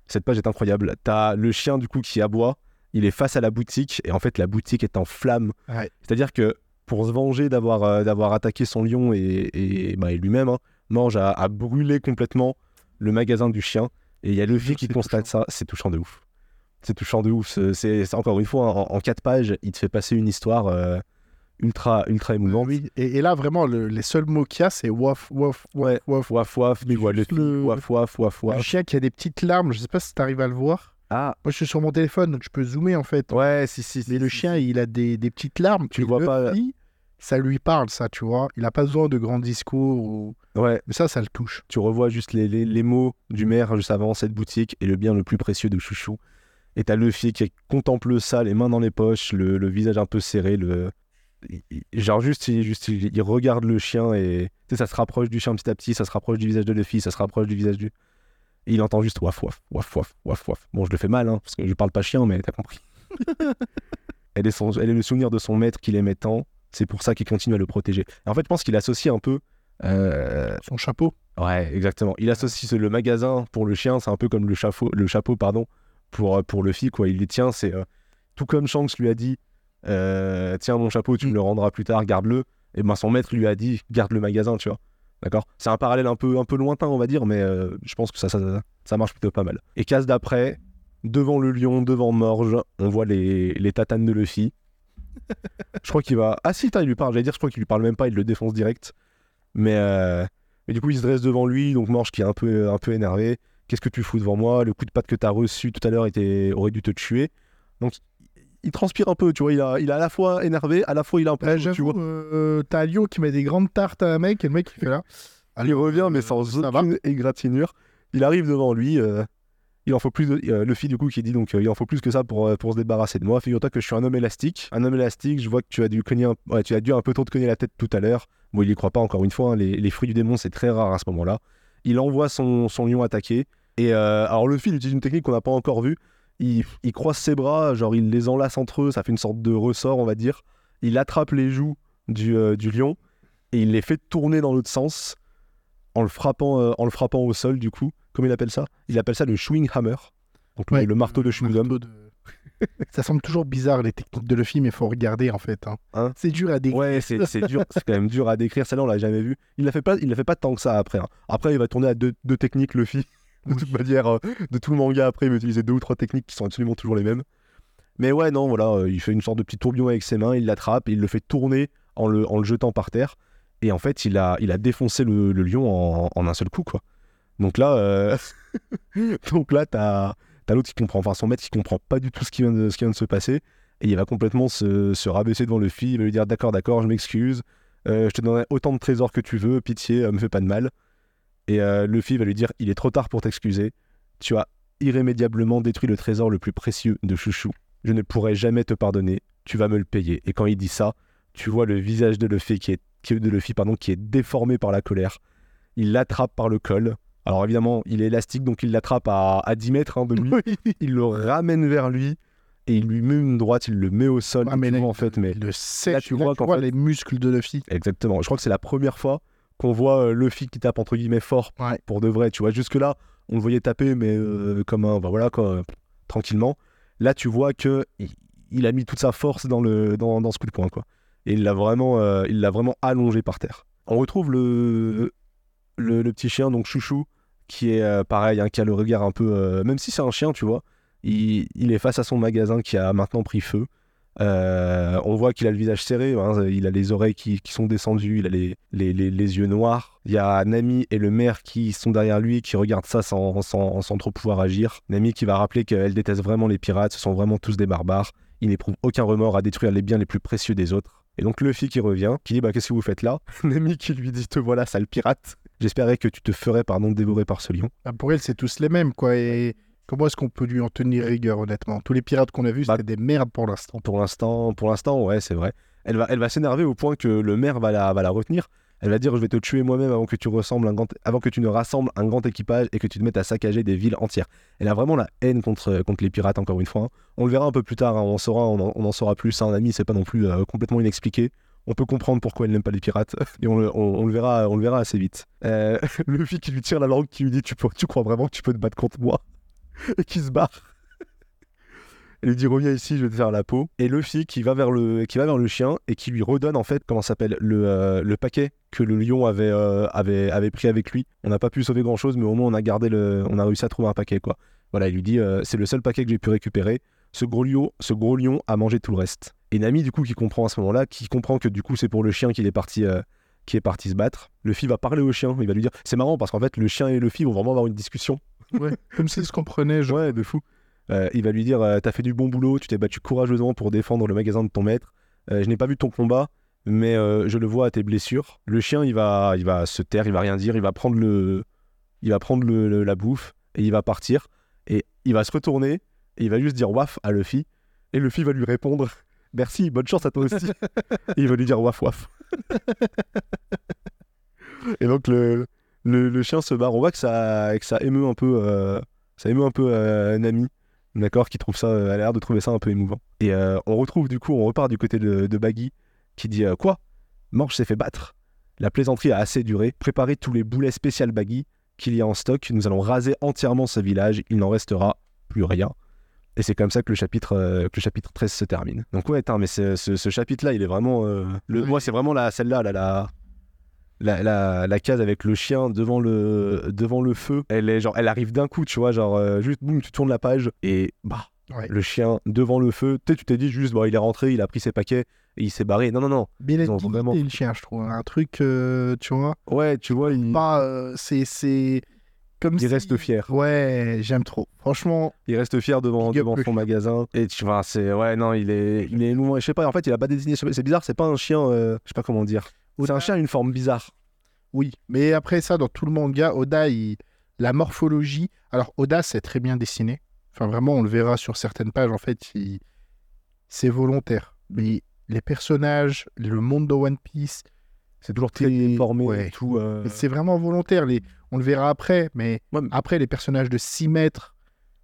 cette page est incroyable. T'as le chien, du coup, qui aboie. Il est face à la boutique et en fait, la boutique est en flammes. Ouais. C'est-à-dire que pour se venger d'avoir euh, d'avoir attaqué son lion et, et, bah, et lui-même, hein, Morge a, a brûlé complètement le magasin du chien. Et il y a Luffy [laughs] qui constate touchant. ça. C'est touchant de ouf. C'est touchant de ouf. C'est- encore une fois, en, en quatre pages, il te fait passer une histoire euh, ultra, ultra émouvante. Oui, et, et là, vraiment, le- les seuls mots qu'il y a, c'est waf, waf, waf, waf. Waf waf, juste Luffy, le- waf waf, waf Le chien qui a des petites larmes, je sais pas si tu arrives à le voir. Ah, Moi, je suis sur mon téléphone, donc je peux zoomer en fait. ouais, si, si. Mais si, le si, chien, si. il a des, des petites larmes. Tu le vois pas. Ça lui parle, ça, tu vois. Il a pas besoin de grands discours. Ou... Ouais, Mais ça, ça le touche. tu revois juste les, les, les mots du maire juste avant cette boutique et le bien le plus précieux de Chouchou. Et t'as Luffy qui contemple ça, les mains dans les poches, le, le visage un peu serré, le... genre juste, il, juste il, regarde le chien et tu sais, ça se rapproche du chien petit à petit, ça se rapproche du visage de Luffy, ça se rapproche du visage du... Et il entend juste waf waf, waf waf, waf waf. Bon, je le fais mal, hein, parce que je parle pas chien, mais t'as compris. [laughs] elle, est son, elle est le souvenir de son maître qu'il aimait tant, c'est pour ça qu'il continue à le protéger. Et en fait, je pense qu'il associe un peu... euh, Son chapeau. Ouais, exactement. Il associe le magasin pour le chien, c'est un peu comme le chapeau, le chapeau pardon, pour, euh, pour Luffy, quoi. Il les tient, c'est euh, tout comme Shanks lui a dit euh, Tiens, mon chapeau, tu me Mm. le rendras plus tard, garde-le. Et ben son maître lui a dit Garde le magasin, tu vois. D'accord? C'est un parallèle un peu, un peu lointain, on va dire, mais euh, je pense que ça, ça, ça marche plutôt pas mal. Et case d'après, devant le lion, devant Morge, on voit les, les tatanes de Luffy. [laughs] je crois qu'il va. Ah si, il lui parle, j'allais dire, je crois qu'il lui parle même pas, il le défonce direct. Mais. euh, mais du coup, il se dresse devant lui, donc Morge qui est un peu, un peu énervé. Qu'est-ce que tu fous devant moi? Le coup de patte que t'as reçu tout à l'heure était... aurait dû te tuer. Donc, il transpire un peu, tu vois. Il a, il a à la fois énervé, à la fois il a un peu. Bah, tu vois. euh, t'as un lion qui met des grandes tartes à un mec et le mec il fait là. Il revient, mais euh, sans aucune égratignure. Il arrive devant lui. euh, il en faut plus. De... euh, du coup, qui dit donc euh, il en faut plus que ça pour, euh, pour se débarrasser de moi. Figure-toi que je suis un homme élastique. Un homme élastique, je vois que tu as dû cogner un... tu as dû un peu trop te cogner la tête tout à l'heure. Bon, il y croit pas encore une fois. hein, Les, fruits du démon, c'est très rare à ce moment-là. Il envoie son, lion attaquer. Et euh, alors, Luffy, il utilise une technique qu'on n'a pas encore vue. Il, croise ses bras, genre il les enlace entre eux, ça fait une sorte de ressort, on va dire. Il attrape les joues du, lion et il les fait tourner dans l'autre sens en le frappant, en le frappant au sol, du coup. Comment il appelle ça? Il appelle ça le Chewing Hammer. Donc le- Ouais, le marteau de chewing-gum. de- [laughs] ça semble toujours bizarre les techniques de Luffy, mais faut regarder en fait. hein. Hein? C'est dur à décrire. Ouais, c'est dur, c'est quand même dur à décrire. Celle-là, on l'a jamais vu. Il l'a fait pas, il l'a fait pas tant que ça après. hein. Après, il va tourner à deux, deux techniques, Luffy. De toute manière, euh, de tout le manga après, il va utiliser deux ou trois techniques qui sont absolument toujours les mêmes. Mais ouais, non, voilà, euh, il fait une sorte de petit tourbillon avec ses mains, il l'attrape il le fait tourner en le, en le jetant par terre. Et en fait, il a, il a défoncé le, le lion en, en un seul coup, quoi. Donc là, euh, [laughs] là, t'as, t'as l'autre qui comprend, enfin son maître qui comprend pas du tout ce qui vient de, ce qui vient de se passer. Et il va complètement se, se rabaisser devant Luffy, il va lui dire d'accord, d'accord, je m'excuse, euh, je te donnerai autant de trésors que tu veux, pitié, euh, me fais pas de mal. Et euh, Luffy va lui dire il est trop tard pour t'excuser, tu as irrémédiablement détruit le trésor le plus précieux de Chouchou. Je ne pourrai jamais te pardonner, tu vas me le payer. Et quand il dit ça, tu vois le visage de Luffy qui qui est déformé par la colère. Il l'attrape par le col. Alors évidemment, il est élastique, donc il l'attrape à, à 10 mètres hein, de lui. il le ramène vers lui et il lui met une droite, il le met au sol. Ah, mais tu là, vois, en fait, mais le sèche. Là, tu Là, vois tu qu'en vois fait- les muscles de Luffy. Exactement. Je crois que c'est la première fois qu'on voit euh, Luffy qui tape entre guillemets fort Ouais. pour de vrai. Tu vois, jusque-là, on le voyait taper, mais euh, comme un. bah voilà, quoi, euh, tranquillement. Là, tu vois que il, a mis toute sa force dans, le, dans, dans ce coup de poing, quoi. Et il l'a vraiment, il l'a vraiment allongé par terre. On retrouve le, le, le petit chien, donc Chouchou, qui est euh, pareil, hein, qui a le regard un peu. euh, même si c'est un chien, tu vois, il, est face à son magasin qui a maintenant pris feu. Euh, on voit qu'il a le visage serré, hein, il a les oreilles qui, sont descendues, il a les, les, yeux noirs. Il y a Nami et le maire qui sont derrière lui, qui regardent ça sans trop pouvoir agir. Nami qui va rappeler qu'elle déteste vraiment les pirates, ce sont vraiment tous des barbares. Il n'éprouve aucun remords à détruire les biens les plus précieux des autres. Et donc Luffy qui revient, qui dit bah qu'est-ce que vous faites là? [laughs] Nami qui lui dit te voilà sale pirate. J'espérais que tu te ferais pardon dévorer par ce lion. Ah, pour elle, c'est tous les mêmes, quoi. Et comment est-ce qu'on peut lui en tenir rigueur, honnêtement? Tous les pirates qu'on a vus, Bah- c'était des merdes pour l'instant. Pour l'instant, pour l'instant, ouais, c'est vrai. Elle va, elle va s'énerver au point que le maire va la, va la retenir. Elle va dire je vais te tuer moi-même avant que tu ressembles un grand, avant que tu ne rassembles un grand équipage et que tu te mettes à saccager des villes entières. Elle a vraiment la haine contre, contre les pirates encore une fois. hein. On le verra un peu plus tard. hein, on saura, on en, on en saura plus. Un ami, c'est pas non plus euh, complètement inexpliqué. On peut comprendre pourquoi elle n'aime pas les pirates [laughs] et on le, verra, on le verra assez vite. Euh, [laughs] Luffy qui lui tire la langue, qui lui dit tu, peux- tu crois vraiment que tu peux te battre contre moi? [laughs] Et qui se barre. Elle lui dit reviens ici, je vais te faire la peau. Et Luffy qui va vers le, qui va vers le chien et qui lui redonne en fait, comment s'appelle, le, euh, le paquet que le lion avait, euh, avait, avait pris avec lui. On n'a pas pu sauver grand chose, mais au moins on a gardé le, on a réussi à trouver un paquet quoi. Voilà, il lui dit euh, c'est le seul paquet que j'ai pu récupérer. Ce gros, lion, ce gros lion a mangé tout le reste. Et Nami du coup qui comprend à ce moment-là, qui comprend que du coup c'est pour le chien qu'il est parti. euh, qui est parti se battre. Luffy va parler au chien, il va lui dire. C'est marrant parce qu'en fait, le chien et Luffy vont vraiment avoir une discussion. Ouais, comme s'ils se comprenaient, genre. Ouais, de fou. Euh, il va lui dire euh, T'as fait du bon boulot, tu t'es battu courageusement pour défendre le magasin de ton maître. Euh, je n'ai pas vu ton combat, mais je le vois à tes blessures. Le chien, il va, il va se taire, il va rien dire, il va prendre, le, il va prendre le- le- la bouffe et il va partir. Et il va se retourner et il va juste dire waf à Luffy. Et Luffy va lui répondre Merci, bonne chance à toi aussi. et [laughs] il va lui dire waf waf. et donc le, le, le chien se barre. On voit que ça, que ça émeut un peu, euh, ça émeut un peu euh, Nami. D'accord, qui trouve ça, euh, elle a l'air de trouver ça un peu émouvant. Et euh, on retrouve du coup, on repart du côté de, de Baggy, qui dit euh, Quoi? Morge s'est fait battre. La plaisanterie a assez duré. Préparez tous les boulets spécial Baggy qu'il y a en stock. Nous allons raser entièrement ce village. Il n'en restera plus rien. Et c'est comme ça que le chapitre, euh, que le chapitre 13 se termine. Donc ouais, mais ce, ce- chapitre-là, il est vraiment... euh, le, Oui. Moi, c'est vraiment la, celle-là, là, la, la, la, la case avec le chien devant le, devant le feu. Elle, est, genre, elle arrive d'un coup, tu vois, genre euh, juste, boum, tu tournes la page et bah, Ouais. le chien devant le feu. Tu tu t'es dit juste, bon, il est rentré, il a pris ses paquets et il s'est barré. Non, non, non. Mais il vraiment- le chien, je trouve. Un truc, tu vois. Ouais, tu vois, il, Pas, c'est comme il si- reste fier. Ouais, j'aime trop. Franchement, Il reste fier devant, devant son magasin. Et tu vois, c'est. Ouais, non, il est, il est loin. Je sais pas, en fait, il a pas désigné. C'est bizarre, c'est pas un chien. euh, je sais pas comment dire. C'est un chien à une forme bizarre. oui. Mais après ça, dans tout le manga, Oda, il... la morphologie. Alors, Oda, c'est très bien dessiné. Enfin, vraiment, on le verra sur certaines pages. En fait, il... c'est volontaire. Mais les personnages, le monde de One Piece, C'est toujours très ouais. et tout. euh, c'est vraiment volontaire. Les... On le verra après. Mais Ouais, après, les personnages de 6 mètres,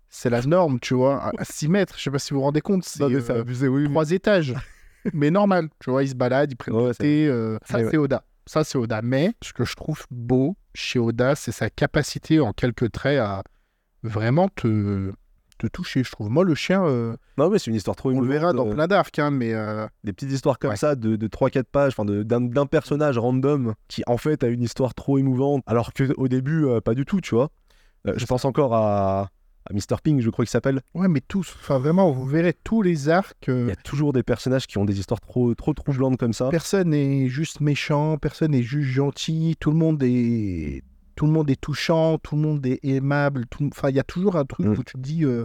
c'est la norme, tu vois. À 6 mètres, je sais pas si vous vous rendez compte, c'est euh, oui. trois étages. mais normal, tu vois, ils se baladent, ils prennent Ouais, euh, ça, c'est Oda. Ça, c'est Oda. Mais ce que je trouve beau chez Oda, c'est sa capacité en quelques traits à vraiment te, te toucher, je trouve. Moi, le chien, euh, Non, mais c'est une histoire trop on le émouvante, verra dans euh, plein d'arcs, hein, mais euh, Des petites histoires comme Ouais. ça de, de 3-4 pages, enfin de- d'un personnage random qui en fait a une histoire trop émouvante, alors qu'au début, pas du tout, tu vois. Je pense encore à, à Mr. Pink, je crois qu'il s'appelle. ouais, mais tous, enfin vraiment, vous verrez tous les arcs. Il y a toujours des personnages qui ont des histoires trop, trop troublantes comme ça. Personne n'est juste méchant, personne n'est juste gentil, tout le monde est tout le monde est touchant, tout le monde est aimable, tout... enfin il y a toujours un truc Mm. où tu te dis euh,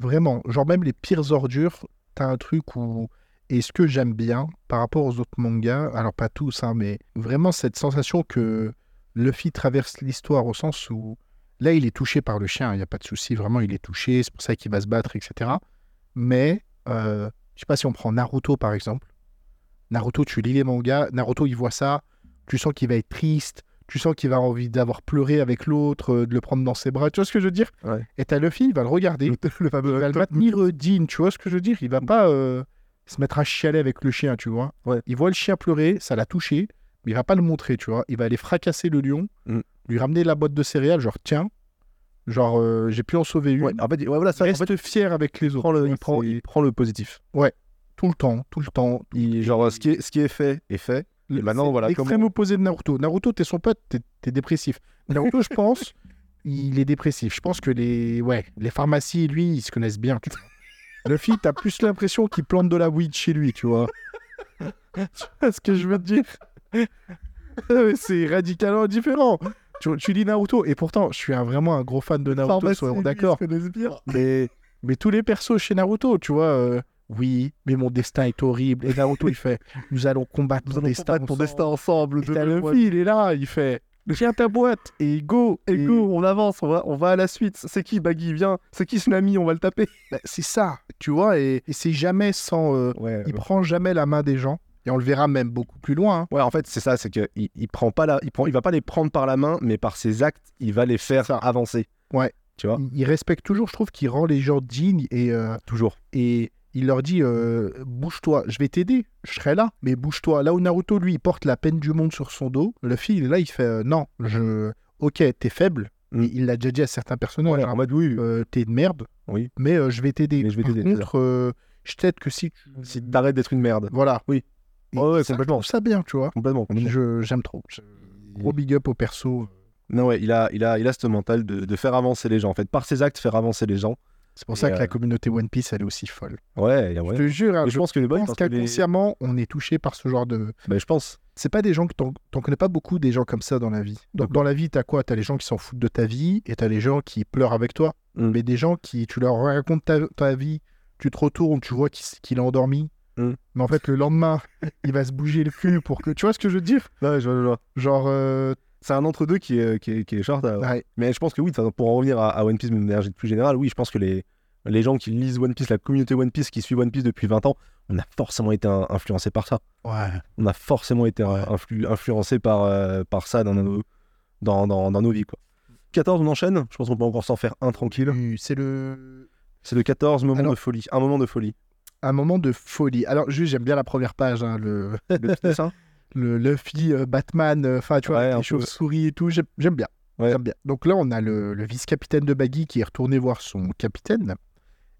vraiment, genre même les pires ordures, t'as un truc où et ce que j'aime bien par rapport aux autres mangas, alors pas tous hein, mais vraiment cette sensation que Luffy traverse l'histoire au sens où là il est touché par le chien, il n'y a pas de souci, vraiment il est touché, c'est pour ça qu'il va se battre, etc. Mais euh, je sais pas si on prend Naruto par exemple. Naruto, tu lis les mangas, Naruto, il voit ça, tu sens qu'il va être triste, tu sens qu'il va avoir envie d'avoir pleuré avec l'autre, euh, de le prendre dans ses bras, tu vois ce que je veux dire Ouais. Et t'as Luffy, il va le regarder, Le, [laughs] le fameux il va le maintenir euh, digne, tu vois ce que je veux dire Il va pas euh, se mettre à chialer avec le chien, tu vois Ouais. Il voit le chien pleurer, ça l'a touché, mais il va pas le montrer, tu vois Il va aller fracasser le lion, Mm. lui ramener la boîte de céréales, genre tiens, genre euh, j'ai pu en sauver une. Ouais, en fait, ouais, voilà, ça, en Reste fait, fier avec les autres. le, il prend, il prend le positif. tout le temps, tout le temps. Il, genre, ce qui, est, ce qui est fait est fait. Et maintenant, C'est voilà L'extrême comment- opposé de Naruto. Naruto, t'es son pote, t'es, dépressif. Naruto, je pense, [laughs] il est dépressif. Je pense que les, ouais, les pharmacies lui, ils se connaissent bien. Luffy, t'as plus l'impression qu'il plante de la weed chez lui, tu vois. tu vois ce que je veux te dire C'est radicalement différent. Tu, tu lis Naruto, et pourtant, je suis un- vraiment un gros fan de Naruto, soyons d'accord. Mais, mais tous les persos chez Naruto, tu vois, euh, oui, mais mon destin est horrible. Et Naruto, il fait, [laughs] nous allons combattre Nous ton allons destin. combattre ton destin ensemble. Et Luffy, il est là, il fait, [laughs] tiens ta boîte, et go. Et go, on avance, on va, on va à la suite. C'est qui Baggy Viens. C'est qui Tsunami On va le taper. [laughs] Bah, c'est ça, tu vois, et, et c'est jamais sans... euh, Ouais, il prend jamais la main des gens, et on le verra même beaucoup plus loin. hein. Ouais, en fait, c'est ça, c'est que il, prend pas la, il prend, il va pas les prendre par la main, mais par ses actes, il va les faire avancer. Ouais. Tu vois? Il, il respecte toujours, je trouve qu'il rend les gens dignes, et, euh, Toujours. et il leur dit, euh, bouge-toi, je vais t'aider, je serai là, mais bouge-toi. Là où Naruto, lui, il porte la peine du monde sur son dos, Luffy, il est là, il fait, euh, non, je... Ok, t'es faible, Mm. Il il l'a déjà dit à certains personnages. Ouais, hein. en mode oui, Euh, T'es une merde, oui. mais euh, je vais t'aider. Mais je vais t'aider, contre, je t'aide que si tu... Si t'arrêtes d'être une merde. Voilà. Oui. Et Ouais, ça, complètement. ça bien, tu vois. Complètement. complètement. Je- J'aime trop. Gros big up au perso. Non, ouais, il a, il a, il a ce mental de, de faire avancer les gens. En fait, par ses actes, faire avancer les gens. C'est pour Et, ça que euh, la communauté One Piece, elle est aussi folle. Ouais, y a- Je ouais. te jure, hein, je je pense que les boys, pense les- qu'inconsciemment, on est touché par ce genre de. bah, je pense. C'est pas des gens que t'en connais pas beaucoup des gens comme ça dans la vie. D'accord. dans la vie, t'as quoi? T'as les gens qui s'en foutent de ta vie et t'as les gens qui pleurent avec toi. Mm. Mais des gens qui, tu leur racontes ta, ta vie, tu te retournes, tu vois qu'il qu'il est endormi. Mm. Mais en fait, le lendemain, [laughs] il va se bouger le cul pour que. Tu vois ce que je veux dire? Ouais, je vois, je vois. Genre. euh, C'est un entre-deux qui est, qui, est, qui est short. à- ouais. Mais je pense que oui, pour en revenir à, à One Piece, mais de manière plus générale, oui, je pense que les, les gens qui lisent One Piece, la communauté One Piece, qui suit One Piece depuis 20 ans, on a forcément été influencé par ça. Ouais. On a forcément été Ouais. influ- influencé par, euh, par ça dans nos, dans, dans, dans nos vies. Quoi. 14, on enchaîne. Je pense qu'on peut encore s'en faire un tranquille. Euh, C'est le. C'est le 14, moment Alors- de folie. Un moment de folie. Un moment de folie. Alors, juste, j'aime bien la première page, hein, le, Le petit dessin [laughs] le Luffy, euh, Batman, euh, enfin, tu vois, Ouais, les chauves-souris et tout. J'aime bien. Ouais. J'aime bien. Donc là, on a le, le vice-capitaine de Baggy qui est retourné voir son capitaine.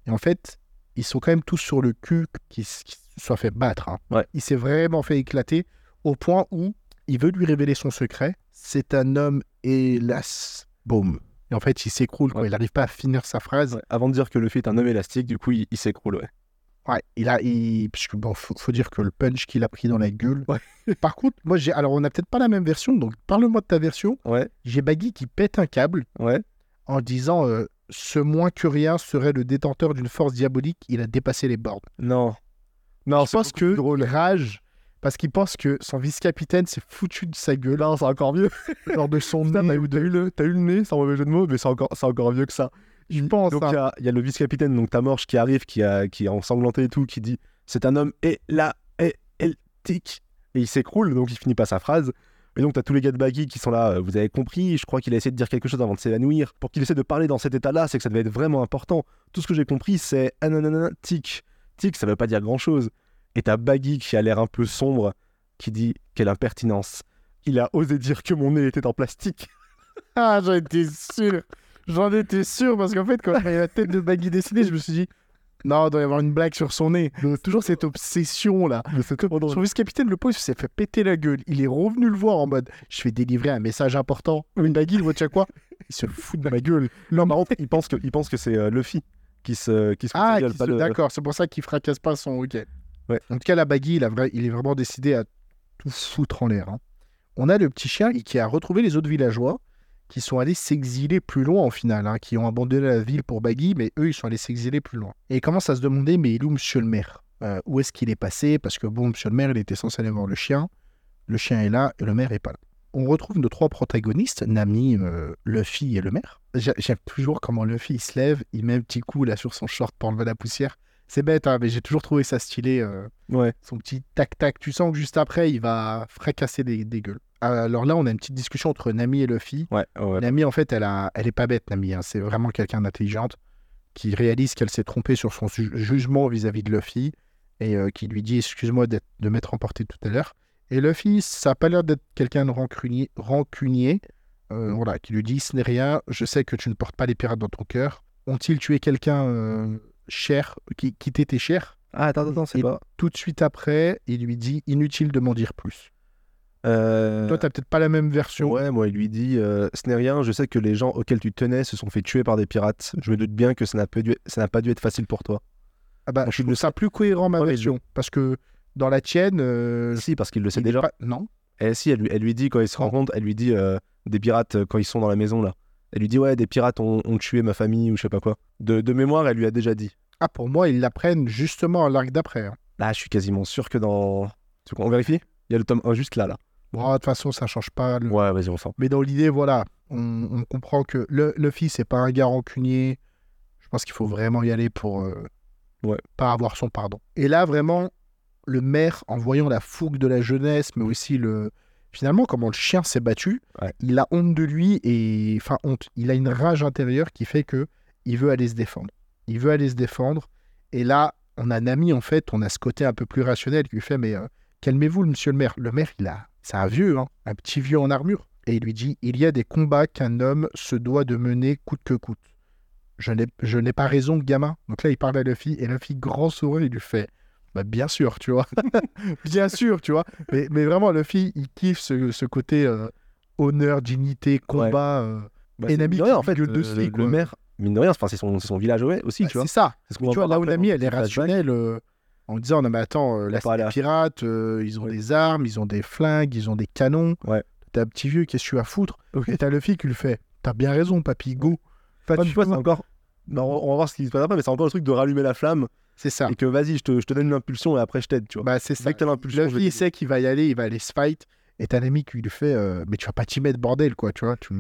Et en fait, ils sont quand même tous sur le cul qu'ils s- qu'ils se soient fait battre. hein. Ouais. Il s'est vraiment fait éclater au point où il veut lui révéler son secret. C'est un homme, hélas, boum. Et en fait, il s'écroule quand Ouais. il n'arrive pas à finir sa phrase. Ouais, Avant de dire que Luffy est un homme élastique, du coup, il, il s'écroule. Ouais. Ouais, il a, il, parce que bon, faut, faut dire que le punch qu'il a pris dans la gueule. Ouais. [laughs] Par contre, moi j'ai, alors on n'a peut-être pas la même version, donc parle-moi de ta version. Ouais, J'ai Baggy qui pète un câble ouais. en disant euh, ce moins que rien serait le détenteur d'une force diabolique. Il a dépassé les bornes. Non. Non, Je pense que rage parce qu'il pense que son vice-capitaine s'est foutu de sa gueule, Non, c'est encore mieux. genre de son Putain, nez. t'as eu, le, t'as eu le nez, sans mauvais jeu de mots, mais c'est encore, c'est encore mieux que ça. Je pense. Donc hein. il y a, il y a le vice-capitaine, donc Tamorche, qui arrive, qui, a, qui est ensanglanté et tout, qui dit c'est un homme et la et tic et il s'écroule, donc il finit pas sa phrase. Et donc t'as tous les gars de Baggy qui sont là, euh, vous avez compris, je crois qu'il a essayé de dire quelque chose avant de s'évanouir. Pour qu'il essaie de parler dans cet état-là, c'est que ça devait être vraiment important. Tout ce que j'ai compris, c'est ah, nanana, tic. Tic, ça veut pas dire grand-chose. Et t'as Baggy qui a l'air un peu sombre, qui dit quelle impertinence. Il a osé dire que mon nez était en plastique. Ah, j'en étais sûr. J'en étais sûr parce qu'en fait, quand il y la tête de Baggy dessinée, je me suis dit, non, il doit y avoir une blague sur son nez. Toujours cette obsession là. Drôle. Son vice-capitaine, le pauvre, il s'est fait péter la gueule. Il est revenu le voir en mode, je vais délivrer un message important. Une Baggy, il voit, tu quoi? Il se fout de ma gueule. Non, par contre, il pense que, il pense que c'est euh, Luffy qui se, qui se Ah, qui se- le- d'accord, c'est pour ça qu'il fracasse pas son. Ok. Ouais. En tout cas, la Baggy, il, a vra- il est vraiment décidé à tout foutre en l'air. hein. On a le petit chien qui a retrouvé les autres villageois qui sont allés s'exiler plus loin en final, hein, qui ont abandonné la ville pour Baggy, mais eux, ils sont allés s'exiler plus loin. Et ils commencent à se demander, mais il est où Monsieur le maire Euh, Où est-ce qu'il est passé? Parce que bon, Monsieur le maire, il était censé aller voir le chien. Le chien est là et le maire est pas là. On retrouve nos trois protagonistes, Nami, euh, Luffy et le maire. J'a- J'aime toujours comment Luffy il se lève, il met un petit coup là sur son short pour enlever la poussière. C'est bête, hein, mais j'ai toujours trouvé ça stylé. euh, Ouais. son petit tac-tac. Tu sens que juste après, il va fracasser des, des gueules. Alors là, on a une petite discussion entre Nami et Luffy. Ouais, ouais. Nami, en fait, elle, a, elle est pas bête, Nami. hein. C'est vraiment quelqu'un d'intelligente qui réalise qu'elle s'est trompée sur son ju- jugement vis-à-vis de Luffy et euh, qui lui dit Excuse-moi de m'être emporté tout à l'heure. Et Luffy, ça a pas l'air d'être quelqu'un de rancunier, rancunier euh, voilà, qui lui dit Ce n'est rien, je sais que tu ne portes pas les pirates dans ton cœur. Ont-ils tué quelqu'un euh, cher, qui, qui t'était cher? Ah, attends, attends, c'est pas. Tout de suite après, il lui dit Inutile de m'en dire plus. Euh, Toi, t'as peut-être pas la même version. Ouais, moi, il lui dit euh, Ce n'est rien, je sais que les gens auxquels tu tenais se sont fait tuer par des pirates. Je me doute bien que ça n'a pas dû, ça n'a pas dû être facile pour toi. Ah bah, je il trouve ça plus cohérent ma Ouais, version. Parce que dans la tienne, euh, Si, parce qu'il le sait il déjà. pas- Non. Eh si, elle lui, elle lui dit quand ils se rencontrent, elle lui dit euh, des pirates quand ils sont dans la maison là. Elle lui dit ouais, des pirates ont, ont tué ma famille ou je sais pas quoi. De, de mémoire, elle lui a déjà dit. Ah, pour moi, ils l'apprennent justement à l'arc d'après. hein. Là, je suis quasiment sûr que dans. Tu qu'on vérifie? Il y a le tome 1 juste là, là. Bon, de toute façon, ça change pas. le- Ouais, vas-y, on sent. Mais dans l'idée, voilà, on, on comprend que le, Luffy, c'est pas un gars rancunier. Je pense qu'il faut vraiment y aller pour euh, Ouais. pas avoir son pardon. Et là, vraiment, le maire, en voyant la fougue de la jeunesse, mais aussi le finalement comment le chien s'est battu, Ouais. il a honte de lui et enfin honte. Il a une rage intérieure qui fait que il veut aller se défendre. Il veut aller se défendre. Et là, on a Nami en fait, on a ce côté un peu plus rationnel qui lui fait mais euh, calmez-vous, monsieur le maire. Le maire, il a, c'est un vieux, hein, un petit vieux en armure. et il lui dit Il y a des combats qu'un homme se doit de mener coûte que coûte. Je n'ai, pas raison, gamin. Donc là, il parle à Luffy et Luffy, grand sourire, il lui fait bah, Bien sûr, tu vois. [laughs] bien sûr, tu vois. Mais, mais vraiment, Luffy, il kiffe ce, ce côté euh, honneur, dignité, combat. euh, Bah, rien, qui en fait, de le, le maire, mine de rien, c'est son, son village ouais, aussi, bah, tu vois. c'est ça. Ce tu vois, là où dans elle est rationnelle, euh, en disant Non, mais attends, euh, là, pas c'est des aller à- pirates, euh, ils ont Ouais. des armes, ils ont des flingues, ils ont des canons. Ouais. T'as un petit vieux, qu'est-ce que tu vas foutre Ok. Et t'as Luffy qui lui fait T'as bien raison, papy, go. Enfin, tu vois, c'est encore. Non, on va voir ce qui se passe après, mais c'est encore le truc de rallumer la flamme c'est ça. et que vas-y, je te, je te donne une impulsion et après je t'aide, tu vois. Bah, c'est ça. Que t'as l'impulsion, il t'aider. sait qu'il va y aller, il va aller se fight. Et t'as un ami qui lui fait euh, Mais tu vas pas t'y mettre, bordel, quoi, tu vois. Tu,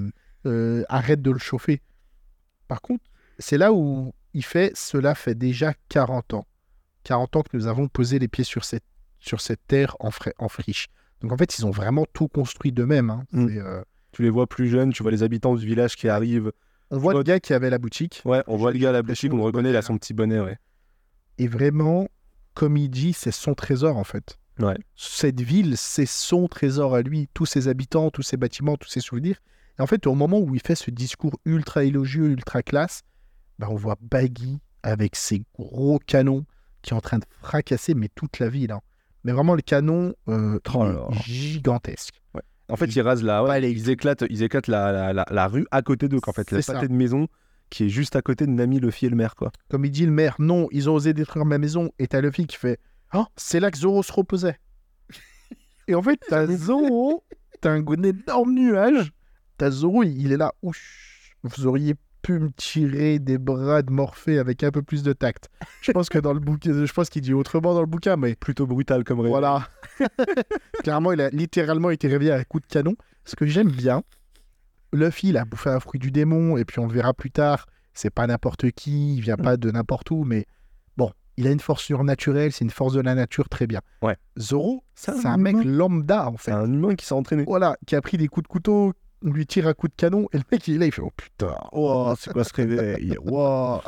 euh, arrête de le chauffer. Par contre, c'est là où il fait Cela fait déjà 40 ans. 40 ans que nous avons posé les pieds sur cette, sur cette terre en, frais- en friche. Donc en fait, ils ont vraiment tout construit d'eux-mêmes. hein. Mm. Euh, Tu les vois plus jeunes, tu vois les habitants du village qui arrivent. On voit le gars qui avait la boutique. Ouais, on voit le gars à la boutique, on le reconnaît, il a son petit bonnet, ouais. Et vraiment, comme il dit, c'est son trésor en fait. Ouais. Cette ville, c'est son trésor à lui. Tous ses habitants, tous ses bâtiments, tous ses souvenirs. Et en fait, au moment où il fait ce discours ultra élogieux, ultra classe, bah, on voit Baggy avec ses gros canons qui est en train de fracasser mais toute la ville. hein. Mais vraiment, le canon euh, Oh gigantesque. En fait, ils rasent la, ouais, Ouais, les- ils éclatent, ils éclatent la, la, la- la rue à côté d'eux, qu'en fait, la C'est ça. pâté de maison qui est juste à côté de Nami, Luffy et le maire, quoi. Comme il dit le maire, non, ils ont osé détruire ma maison. Et t'as Luffy qui fait Ah, c'est là que Zoro se reposait. et en fait, t'as [laughs] Zoro, t'as un énorme nuage. T'as Zoro, il est là. Ouch, vous auriez pu me tirer des bras de Morphée avec un peu plus de tact. Je pense que dans le bouquin, je pense qu'il dit autrement dans le bouquin, mais Plutôt brutal comme réveil. voilà. [laughs] Clairement, il a littéralement été réveillé à coup de canon. Ce que j'aime bien, Luffy, il a bouffé un fruit du démon, et puis on le verra plus tard. C'est pas n'importe qui, il vient pas de n'importe où, mais bon, il a une force surnaturelle, c'est une force de la nature, très bien. Ouais. Zoro, C'est un mec lambda, en C'est fait. un humain qui s'est entraîné. Voilà, qui a pris des coups de couteau, on lui tire un coup de canon, et le mec, il est là, il fait Oh putain, Oh, c'est quoi ce réveil? [laughs] Wow.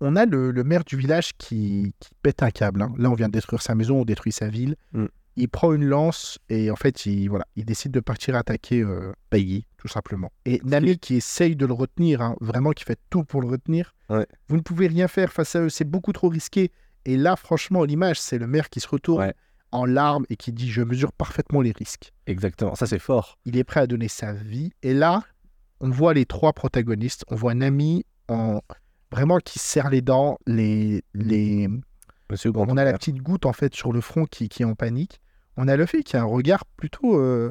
on a le, le maire du village qui, qui pète un câble. hein. Là, on vient de détruire sa maison, on détruit sa ville. Mm. Il prend une lance et en fait, il, voilà, il décide de partir attaquer euh, Peggy, tout simplement. Et Nami qui essaye de le retenir, hein, vraiment qui fait tout pour le retenir. Ouais. Vous ne pouvez rien faire face à eux, c'est beaucoup trop risqué. Et là, franchement, l'image, c'est le maire qui se retourne Ouais. En larmes et qui dit Je mesure parfaitement les risques Exactement, ça c'est fort. il est prêt à donner sa vie. Et là, on voit les trois protagonistes. On voit Nami en vraiment qui serre les dents. Les, les... Monsieur On a la petite goutte en fait sur le front qui, qui est en panique. On a le fait qui a un regard plutôt euh,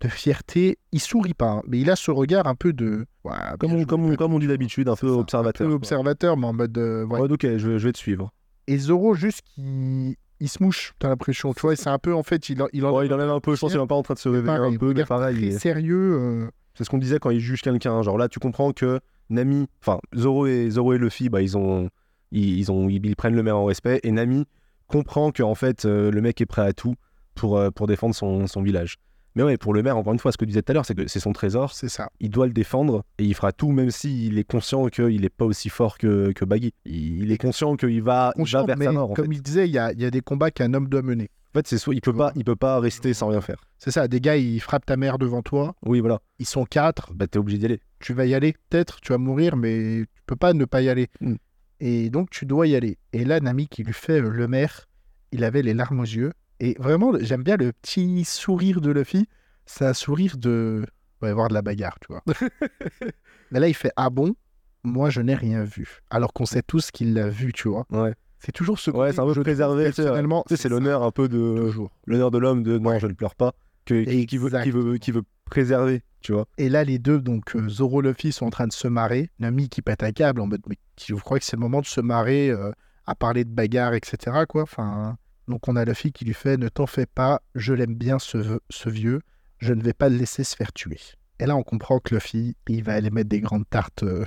de fierté. Il sourit pas, hein, mais il a ce regard un peu de. Ouais, Comme on, comme, on, comme on dit d'habitude, un peu observateur. Un peu observateur, mais en mode. euh, ouais. Ouais, ok, je, vais- je vais te suivre. Et Zoro, juste, qui il se mouche, t'as l'impression. Tu vois, c'est un peu en fait. Il, en- il en Ouais, il enlève un peu, je pense qu'il est pas en train de se réveiller pareil, un peu, mais pareil. est- sérieux. euh, C'est ce qu'on disait quand il juge quelqu'un. Genre là, tu comprends que Nami, enfin Zoro et Zoro et Luffy, bah ils ont, ils, ils ont, ils, ils prennent le maire en respect. Et Nami comprend que en fait euh, le mec est prêt à tout pour euh, pour défendre son, son village. Mais ouais, pour le maire, encore une fois, ce que tu disais tout à l'heure, c'est que c'est son trésor. c'est ça. Il doit le défendre et il fera tout, même s'il est conscient qu'il n'est pas aussi fort que, que Baggy. Il, il est conscient qu'il va, il va Conscient, vers mais sa mort. En fait. comme il disait, il y a, il y a des combats qu'un homme doit mener. En fait, c'est soit il peut pas, il peut pas rester sans rien faire. C'est ça, des gars, ils frappent ta mère devant toi, Oui, voilà. ils sont quatre, Bah t'es obligé d'y aller. tu vas y aller, peut-être, tu vas mourir, mais tu peux pas ne pas y aller. Mm. Et donc, tu dois y aller. Et là, Nami qui lui fait euh, le maire, il avait les larmes aux yeux. Et vraiment, j'aime bien le petit sourire de Luffy. C'est un sourire de... Il va y avoir de la bagarre, tu vois. [laughs] mais là, il fait « Ah bon? Moi, je n'ai rien vu. » Alors qu'on sait tous qu'il l'a vu, tu vois. Ouais. C'est toujours ce Ouais, c'est un peu préservé. c'est l'honneur un peu de l'honneur de l'homme de non, je ne pleure pas, que, qui, qui veut, qui, veut, qui veut préserver, tu vois. Et là, les deux, donc euh, Zoro et Luffy, sont en train de se marrer. Nami qui pète un câble en mode, mais je crois que c'est le moment de se marrer, euh, à parler de bagarre, etc. Quoi. Enfin, donc on a Luffy qui lui fait, ne t'en fais pas, je l'aime bien ce, ce vieux, je ne vais pas le laisser se faire tuer. Et là, on comprend que Luffy, il va aller mettre des grandes tartes euh,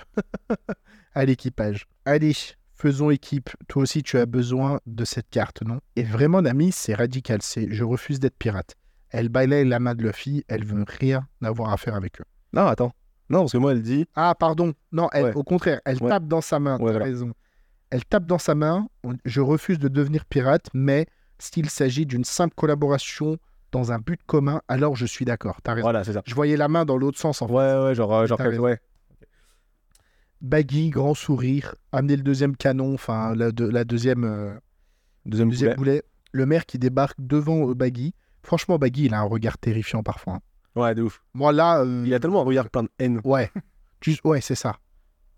[laughs] à l'équipage. Allez, faisons équipe. Toi aussi, tu as besoin de cette carte, non? Et vraiment, Nami, c'est radical. C'est, je refuse d'être pirate. Elle balaye la main de Luffy, elle veut rien avoir à faire avec eux. Non, attends. Non, parce que moi, elle dit. Ah, pardon. Non, elle, Ouais. au contraire, elle Ouais. tape dans sa main. Ouais, t'as voilà. raison. Elle tape dans sa main. Je refuse de devenir pirate, mais s'il s'agit d'une simple collaboration dans un but commun, alors je suis d'accord. T'as raison. Voilà, c'est ça. Je voyais la main dans l'autre sens en fait. Ouais, ouais, genre, euh, genre, ouais. Baggy, grand sourire, amener le deuxième canon, enfin la, deux- la deuxième, euh, Deuxième deuxième boulet. boulet. Le maire qui débarque devant euh, Baggy. Franchement, Baggy, il a un regard terrifiant parfois. hein. Ouais, de ouf. Moi là, euh, Il a tellement un regard plein de haine. ouais, Tu- ouais, c'est ça.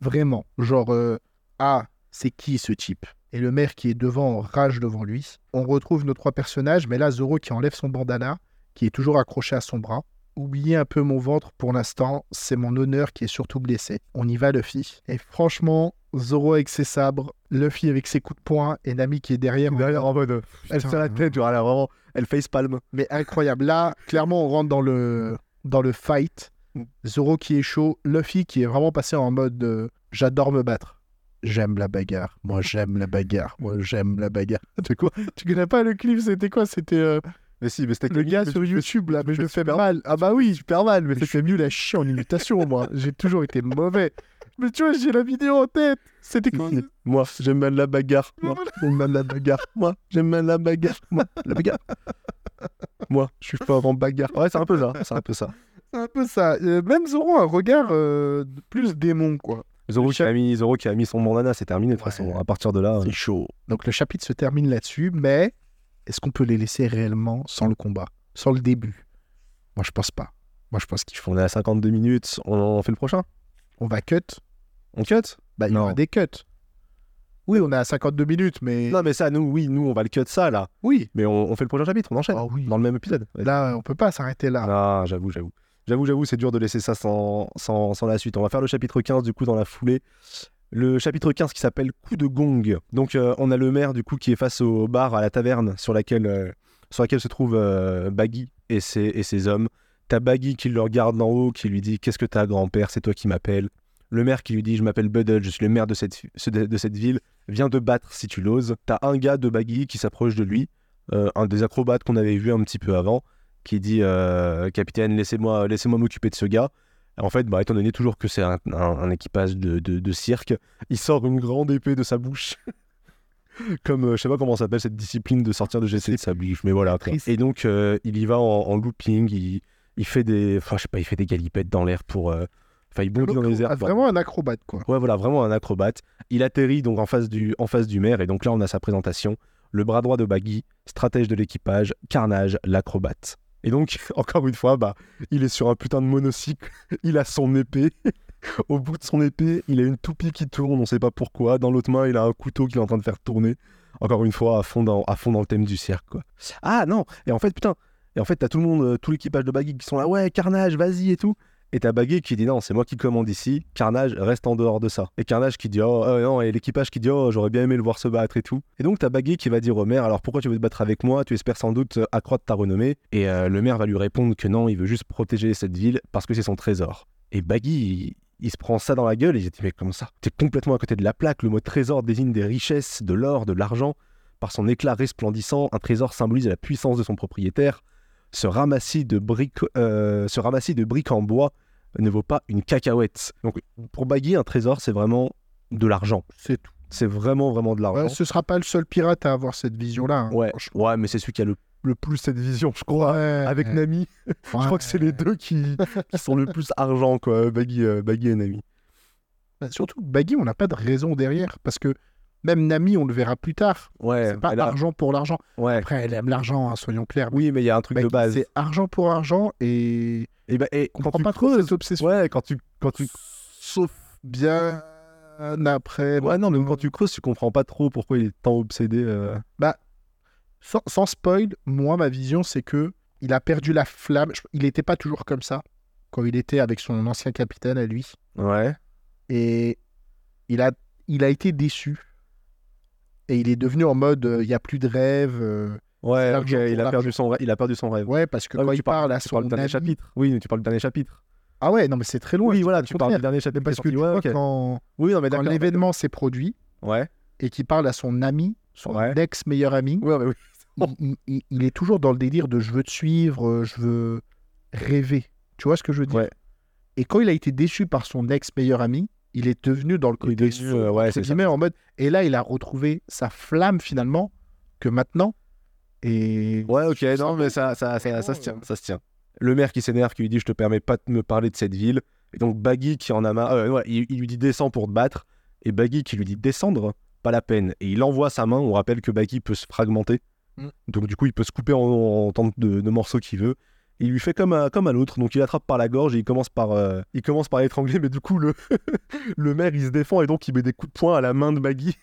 Vraiment, genre euh, ah, c'est qui ce type? Et le maire qui est devant rage devant lui. On retrouve nos trois personnages, mais là Zoro qui enlève son bandana, qui est toujours accroché à son bras. Oubliez un peu mon ventre pour l'instant, c'est mon honneur qui est surtout blessé. On y va Luffy. Et franchement, Zoro avec ses sabres, Luffy avec ses coups de poing et Nami qui est derrière. Derrière, en mode. Elle se la tête, vois, elle vraiment. Elle facepalm. Mais incroyable. Là, clairement, on rentre dans le, dans le fight. Mm. Zoro qui est chaud, Luffy qui est vraiment passé en mode euh, j'adore me battre. J'aime la bagarre. Moi, j'aime la bagarre. Moi, j'aime la bagarre. [laughs] Tu quoi? Tu connais pas le clip? C'était quoi? C'était euh, Mais si, mais c'était le gars sur YouTube là, mais je le fais mal. Ah bah oui, super mal. Mais fais mieux la chier en imitation, moi. [laughs] J'ai toujours été mauvais. Mais tu vois, j'ai la vidéo en tête. C'était quoi? Moi, j'aime bien la bagarre. Moi, j'aime bien la bagarre. Moi, j'aime bien la bagarre. Moi, la bagarre. Moi, je suis fort en bagarre. Ouais, c'est un peu ça. C'est un peu ça. C'est un peu ça. Euh, même Zoro a un regard euh, plus démon, quoi. Zoro qui, a mis, Zoro qui a mis son bandana, c'est terminé de toute Ouais. façon. À partir de là. C'est chaud. Donc le chapitre se termine là-dessus, mais est-ce qu'on peut les laisser réellement sans le combat, sans le début? Moi, je pense pas. Moi, je pense qu'il faut. On est à 52 minutes. On en fait le prochain? On va cut. On cut? Bah, il y aura des cuts. Oui, on est à 52 minutes, mais. Non, mais ça, nous, oui, nous, on va le cut ça, là. Oui. Mais on, on fait le prochain chapitre, on enchaîne. Ah oui. Dans le même épisode. Ouais. Là, on peut pas s'arrêter là. Ah, j'avoue, j'avoue. J'avoue, j'avoue, c'est dur de laisser ça sans, la suite. On va faire le chapitre 15 du coup dans la foulée. Le chapitre 15 qui s'appelle Coup de gong. Donc euh, on a le maire du coup qui est face au bar, à la taverne sur laquelle, euh, se trouve euh, Baggy et ses, et hommes. T'as Baggy qui le regarde d'en haut, qui lui dit Qu'est-ce que t'as grand-père, c'est toi qui m'appelles. Le maire qui lui dit Je m'appelle Buddle, je suis le maire de cette, de ville, viens te battre si tu l'oses. T'as un gars de Baggy qui s'approche de lui, un des acrobates qu'on avait vu un petit peu avant qui dit euh, Capitaine, laissez-moi laissez m'occuper de ce gars. En fait, bah, étant donné toujours que c'est un, un- un équipage de, de- de cirque, il sort une grande épée de sa bouche. [laughs] Comme, euh, je sais pas comment s'appelle cette discipline de sortir de GC de sa bouche, mais voilà. quoi. Et donc, euh, il y va en, en looping, il, il fait des, enfin, je sais pas, il fait des galipettes dans l'air pour, euh, enfin, il bondit dans les airs. Ah, vraiment un acrobate, quoi. Ouais, voilà, vraiment un acrobate. Il atterrit donc en face du, en face du maire, et donc là, on a sa présentation. Le bras droit de Baggy, stratège de l'équipage, Carnage, l'acrobate. Et donc, [laughs] encore une fois, bah, il est sur un putain de monocycle, [laughs] il a son épée. [laughs] Au bout de son épée, il a une toupie qui tourne, on sait pas pourquoi. Dans l'autre main, il a un couteau qu'il est en train de faire tourner. Encore une fois, à fond dans, à fond dans le thème du cirque, quoi. Ah non, et en fait, putain, et en fait, t'as tout le monde, euh, tout l'équipage de Baggy qui sont là, ouais, Carnage, vas-y et tout. Et t'as Baggy qui dit non, c'est moi qui commande ici, Carnage reste en dehors de ça. Et Carnage qui dit oh euh, non, et l'équipage qui dit oh j'aurais bien aimé le voir se battre et tout. Et donc t'as Baggy qui va dire au maire alors pourquoi tu veux te battre avec moi? Tu espères sans doute euh, accroître ta renommée. Et euh, le maire va lui répondre que non, il veut juste protéger cette ville parce que c'est son trésor. Et Baggy, il, il se prend ça dans la gueule et il dit mais comment ça? T'es complètement à côté de la plaque. Le mot trésor désigne des richesses, de l'or, de l'argent. Par son éclat resplendissant, un trésor symbolise la puissance de son propriétaire. Ce ramassis de briques, euh, ce ramassis de briques en bois ne vaut pas une cacahuète. Donc pour Baggy, un trésor, c'est vraiment de l'argent. C'est tout. C'est vraiment, vraiment de l'argent. Ouais, ce sera pas le seul pirate à avoir cette vision-là. hein, Ouais, ouais, mais c'est celui qui a le, le plus cette vision, je crois. Ouais, Avec [laughs] ouais. Nami, je crois que c'est les deux qui, qui sont le plus argent, quoi. Baggy, euh, Baggy et Nami. Bah, surtout, Baggy, on n'a pas de raison derrière. Parce que même Nami, on le verra plus tard. Ouais, c'est pas là- argent pour l'argent. ouais. Après, elle aime l'argent, hein, soyons clairs. Oui, mais il y a un truc de Baggy, base. C'est argent pour argent et Et, bah, et on quand comprend tu pas trop creuses, cette obsession. ouais, quand tu, quand tu, Sauf bien après. ouais, non, mais quand tu creuses, tu comprends pas trop pourquoi il est tant obsédé. euh. Sans, sans spoil, moi, ma vision, c'est que il a perdu la flamme. Il n'était pas toujours comme ça quand il était avec son ancien capitaine à lui. Ouais. Et il a, il a été déçu. Et il est devenu en mode, euh, il n'y a plus de rêve. euh, Ouais, il a perdu son, rêve- il a perdu son rêve. Ouais, parce que Ah, quand il tu parle à tu son parles du dernier ami- chapitre. Oui, mais tu parles du dernier chapitre. Ah ouais, non, mais c'est très loin. oui, voilà, tu parles du dernier chapitre. Parce que tu vois, quand, Oui, non, mais quand d'accord. l'événement s'est produit Ouais. et qu'il parle à son ami, son Ouais. ex-meilleur ami, Ouais, mais oui. il, il- il- il est toujours dans le délire de je veux te suivre, euh, je veux rêver. Tu vois ce que je veux dire? Ouais. Et quand il a été déçu par son ex-meilleur ami, il est devenu dans le Il est côté devenu, euh, ouais, en mode. Et là, il a retrouvé sa flamme finalement, que maintenant, Et Ouais, ok, non, mais ça, ça, ça, ça se tient, euh. ça se tient. Le maire qui s'énerve, qui lui dit Je te permets pas de me parler de cette ville. Et donc Baggy qui en a marre, euh, ouais, il, il lui dit Descends pour te battre. Et Baggy qui lui dit Descendre, pas la peine. Et il envoie sa main. On rappelle que Baggy peut se fragmenter. Mm. Donc du coup, il peut se couper en, en tant de, de morceaux qu'il veut. Il lui fait comme à, comme à l'autre. Donc il attrape par la gorge et il commence par, euh, il commence par l'étrangler. Mais du coup, le, [laughs] le maire il se défend et donc il met des coups de poing à la main de Baggy.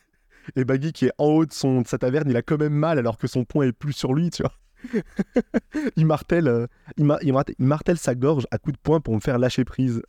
Et Baggy qui est en haut de, son, de sa taverne, il a quand même mal alors que son poing est plus sur lui, tu vois. [laughs] il, martèle, euh, il martèle sa gorge à coups de poing pour me faire lâcher prise.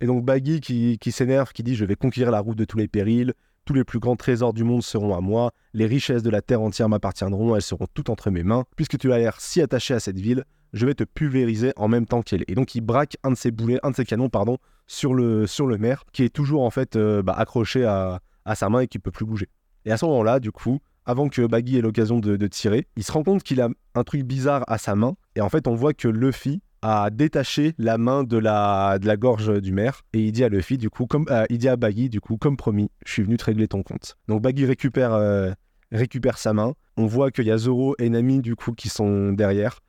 Et donc Baggy qui, qui s'énerve, qui dit Je vais conquérir la route de tous les périls, tous les plus grands trésors du monde seront à moi, les richesses de la terre entière m'appartiendront, elles seront toutes entre mes mains. Puisque tu as l'air si attaché à cette ville, je vais te pulvériser en même temps qu'elle. Et donc il braque un de ses boulets, un de ses canons, pardon, sur le, sur le maire, qui est toujours en fait euh, bah, accroché à, à sa main et qui peut plus bouger. Et à ce moment-là, du coup, avant que Baggy ait l'occasion de, tirer, il se rend compte qu'il a un truc bizarre à sa main. Et en fait, on voit que Luffy a détaché la main de la, de la gorge du maire. Et il dit à Luffy, du coup, comme, euh, il dit Baggy, du coup, comme promis, je suis venu te régler ton compte. Donc Baggy récupère, euh, récupère sa main. On voit qu'il y a Zoro et Nami, du coup, qui sont derrière.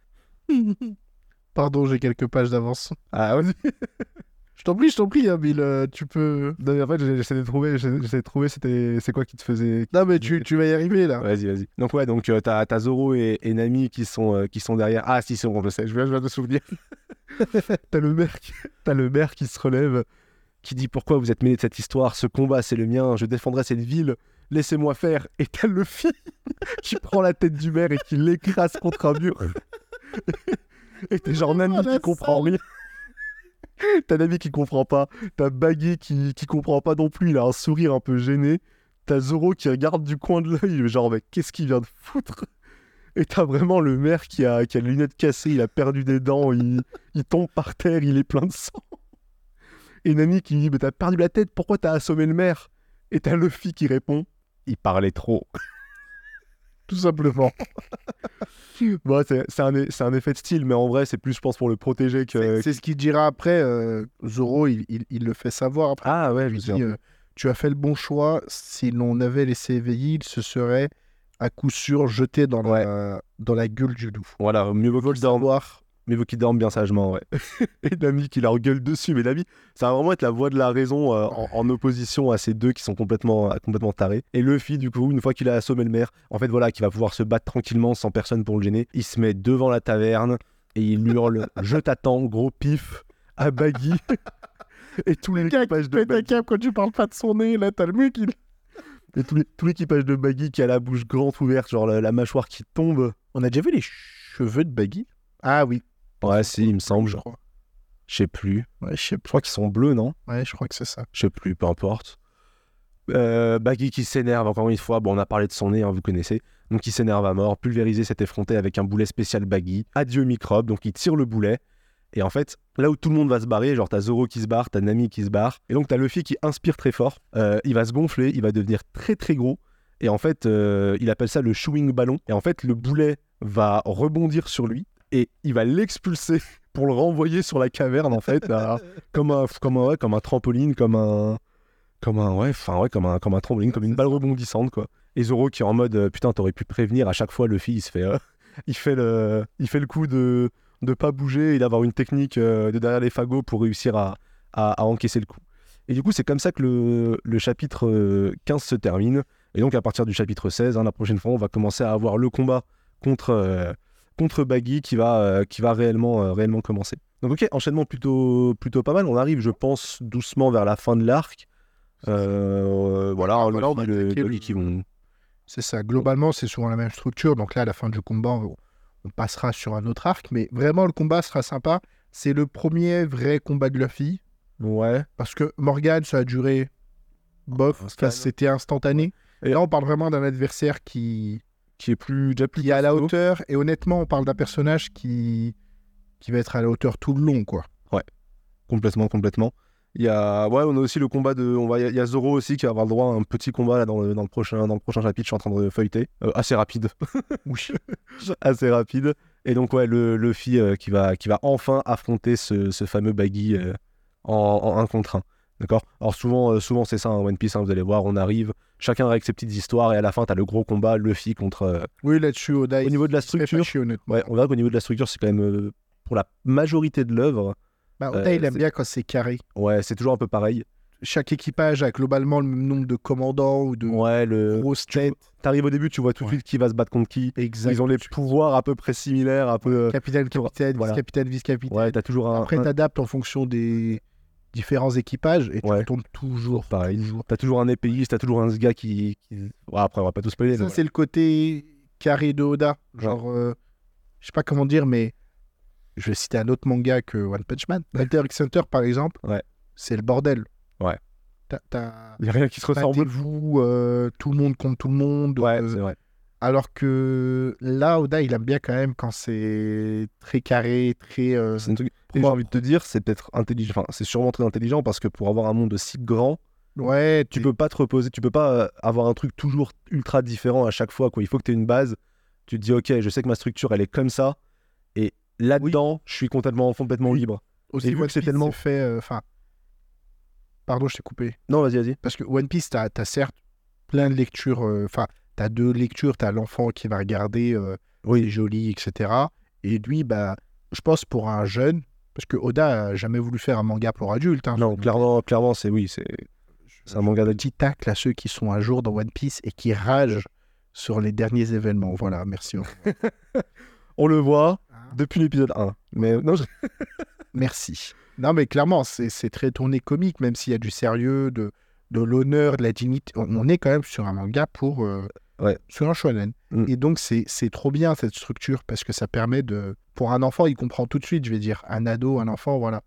[laughs] Pardon, j'ai quelques pages d'avance. Ah, vas-y. [laughs] Je t'en prie, je t'en prie, hein, Bill, euh, tu peux. Non, mais en fait, j'essaie de trouver, j'essaie de trouver, c'était, c'est quoi qui te faisait. Non, mais tu, tu vas y arriver là. Vas-y, vas-y. Donc ouais, donc euh, t'as, t'as Zoro et, et Nami qui sont, euh, qui sont derrière. Ah si, c'est bon, je sais, je viens, je viens de me souvenir. [laughs] t'as, le maire qui, t'as le maire qui se relève, qui dit pourquoi vous êtes mêlés de cette histoire, ce combat c'est le mien, je défendrai cette ville, laissez-moi faire. Et t'as Luffy qui prend la tête du maire et qui l'écrase contre un mur. Et t'es genre Nami qui comprend rien. T'as Nami qui comprend pas, t'as Baggy qui, qui comprend pas non plus, il a un sourire un peu gêné. T'as Zoro qui regarde du coin de l'œil, genre, mais qu'est-ce qu'il vient de foutre? Et t'as vraiment le maire qui a, qui a les lunettes cassées, il a perdu des dents, il, il tombe par terre, il est plein de sang. Et Nami qui dit, mais t'as perdu la tête, pourquoi t'as assommé le maire? Et t'as Luffy qui répond, il parlait trop. Tout simplement. [laughs] Bon, c'est c'est un, c'est un effet de style, mais en vrai, c'est plus, je pense, pour le protéger que... C'est ce qu'il dira après. euh, Zoro, il, il- il le fait savoir après. Ah ouais, je me souviens. euh, tu as fait le bon choix. Si l'on avait laissé éveiller, il se serait à coup sûr jeté dans, la, dans la gueule du loup. Voilà, mieux vaut le savoir. Mieux vaut qu'il dorme bien sagement, ouais. [laughs] et Nami qui leur gueule dessus, mais Nami, ça va vraiment être la voix de la raison euh, en, en opposition à ces deux qui sont complètement, euh, complètement tarés. Et Luffy, du coup, une fois qu'il a assommé le maire, en fait, voilà, qui va pouvoir se battre tranquillement sans personne pour le gêner, il se met devant la taverne et il hurle « Je t'attends, gros pif !» à Baggy. [laughs] et tout l'équipage de Baggy, cap quand tu parles pas de son nez. Là, t'as le mec qui. [laughs] et tout, l'équipage de Baggy qui a la bouche grande ouverte, genre la, la mâchoire qui tombe. On a déjà vu les cheveux de Baggy? Ah oui. Ouais, si, il me semble, je genre, crois. je sais plus. Ouais, je sais Je crois qu'ils sont bleus, non? Ouais, je crois que c'est ça. Je sais plus, peu importe. Euh, Baggy qui s'énerve encore une fois. Bon, on a parlé de son nez, hein, vous connaissez. Donc il s'énerve à mort. Pulvériser s'est effronté avec un boulet spécial Baggy. Adieu microbe. Donc il tire le boulet. Et en fait, là où tout le monde va se barrer, genre t'as Zoro qui se barre, t'as Nami qui se barre. Et donc t'as Luffy qui inspire très fort. Euh, il va se gonfler, il va devenir très très gros. Et en fait, euh, il appelle ça le chewing ballon. Et en fait, le boulet va rebondir sur lui. Et il va l'expulser [laughs] pour le renvoyer sur la caverne, en fait. comme un, comme un, comme un trampoline, comme un, comme un, ouais, enfin ouais, comme un, comme un trampoline, comme une balle rebondissante, quoi. Et Zoro qui est en mode, euh, putain, t'aurais pu prévenir. À chaque fois, Luffy, il se fait, euh, [laughs] il fait le, il fait le coup de, de pas bouger et d'avoir une technique euh, de derrière les fagots pour réussir à, à, encaisser le coup. Et du coup, c'est comme ça que le, le chapitre euh, 15 se termine. Et donc, à partir du chapitre 16, hein, la prochaine fois, on va commencer à avoir le combat contre, contre Baggy qui va, euh, qui va réellement, euh, réellement commencer. Donc, ok, enchaînement plutôt, plutôt pas mal. On arrive, je pense, doucement vers la fin de l'arc. Euh, voilà, voilà, on Luffy, le- le- qui vont. C'est ça. Globalement, c'est souvent la même structure. Donc là, à la fin du combat, on, on passera sur un autre arc. Mais vraiment, le combat sera sympa. C'est le premier vrai combat de Luffy. Ouais. Parce que Morgan, ça a duré. Bof, c'était instantané. Et là, on parle vraiment d'un adversaire qui, Qui est plus. Déjà plus qui est à la hauteur. Et honnêtement, on parle d'un personnage qui, qui va être à la hauteur tout le long, quoi. Complètement, complètement. Il y a, ouais, on a aussi le combat de, on va, il y a- Zoro aussi qui va avoir le droit à un petit combat là dans le, dans le prochain, dans le prochain chapitre. Je suis en train de feuilleter, Euh, assez rapide, Oui. [laughs] assez rapide. Et donc ouais, le Luffy euh, qui va, qui va enfin affronter ce, ce fameux Baggy euh, en, en un contre un. D'accord? Alors souvent, souvent c'est ça, hein, One Piece. hein, vous allez voir, on arrive, chacun avec ses petites histoires et à la fin t'as le gros combat Luffy contre. euh, Oui, là-dessus, Oda, Au il- niveau de la structure. Ouais, on verra qu'au niveau de la structure, c'est quand même euh, pour la majorité de l'œuvre, Bah, Oda, euh, il aime bien quand c'est carré. ouais, c'est toujours un peu pareil. Chaque équipage a globalement le même nombre de commandants ou de Ouais, le grosses tu- têtes. t'arrives au début, tu vois tout de Ouais. suite qui va se battre contre qui. Exact. Ils ont les pouvoirs à peu près similaires, un peu. Capitaine, capitaine, Voilà. vice-capitaine, vice-capitaine. Ouais, t'as toujours un. Après, un- t'adaptes en fonction des différents équipages et tu Ouais. tombes toujours. pareil. toujours. T'as toujours un épéiste, t'as toujours un gars qui. qui- Ouais, après, on va pas tout spoiler. Ça, mais c'est le côté carré de Oda. Genre, euh, je sais pas comment dire, mais je vais citer un autre manga que One Punch Man. Hunter x Hunter, par exemple, Ouais. c'est le bordel. Ouais. T'as- T'as Il y a rien qui se ressemble. vous tout le monde contre tout le monde. Ouais, euh, c'est vrai. Alors que là, Oda, il aime bien quand même quand c'est très carré, très. euh, C'est un truc. J'ai envie de te dire, c'est peut-être intelligent. Enfin, c'est sûrement très intelligent parce que pour avoir un monde aussi grand, Ouais, tu peux pas te reposer, tu peux pas euh, avoir un truc toujours ultra différent à chaque fois. Quoi. Il faut que tu aies une base. Tu te dis, ok, je sais que ma structure, elle est comme ça. Et là-dedans, je suis complètement, complètement Oui. libre. aussi et vu One que c'est tellement- fait. euh, Enfin. Pardon, je t'ai coupé. Non, vas-y, vas-y. Parce que One Piece, t'as as certes plein de lectures. euh, T'as deux lectures. T'as l'enfant qui va regarder, euh, Oui. joli, etc. Et lui, bah, je pense pour un jeune, parce que Oda a jamais voulu faire un manga pour adultes. hein. Non, clairement, clairement c'est oui, c'est un manga de Petit tacle à ceux qui sont à jour dans One Piece et qui ragent sur les derniers événements. Voilà, merci. [laughs] On le voit depuis l'épisode 1. Mais non, je- [laughs] Merci. Non, mais clairement, c'est c'est très tourné comique, même s'il y a du sérieux, de, de l'honneur, de la dignité. On, on est quand même sur un manga pour. euh, Ouais. Sur un shonen. Mm. Et donc, c'est c'est trop bien cette structure parce que ça permet de. Pour un enfant, il comprend tout de suite, je vais dire. Un ado, un enfant, voilà.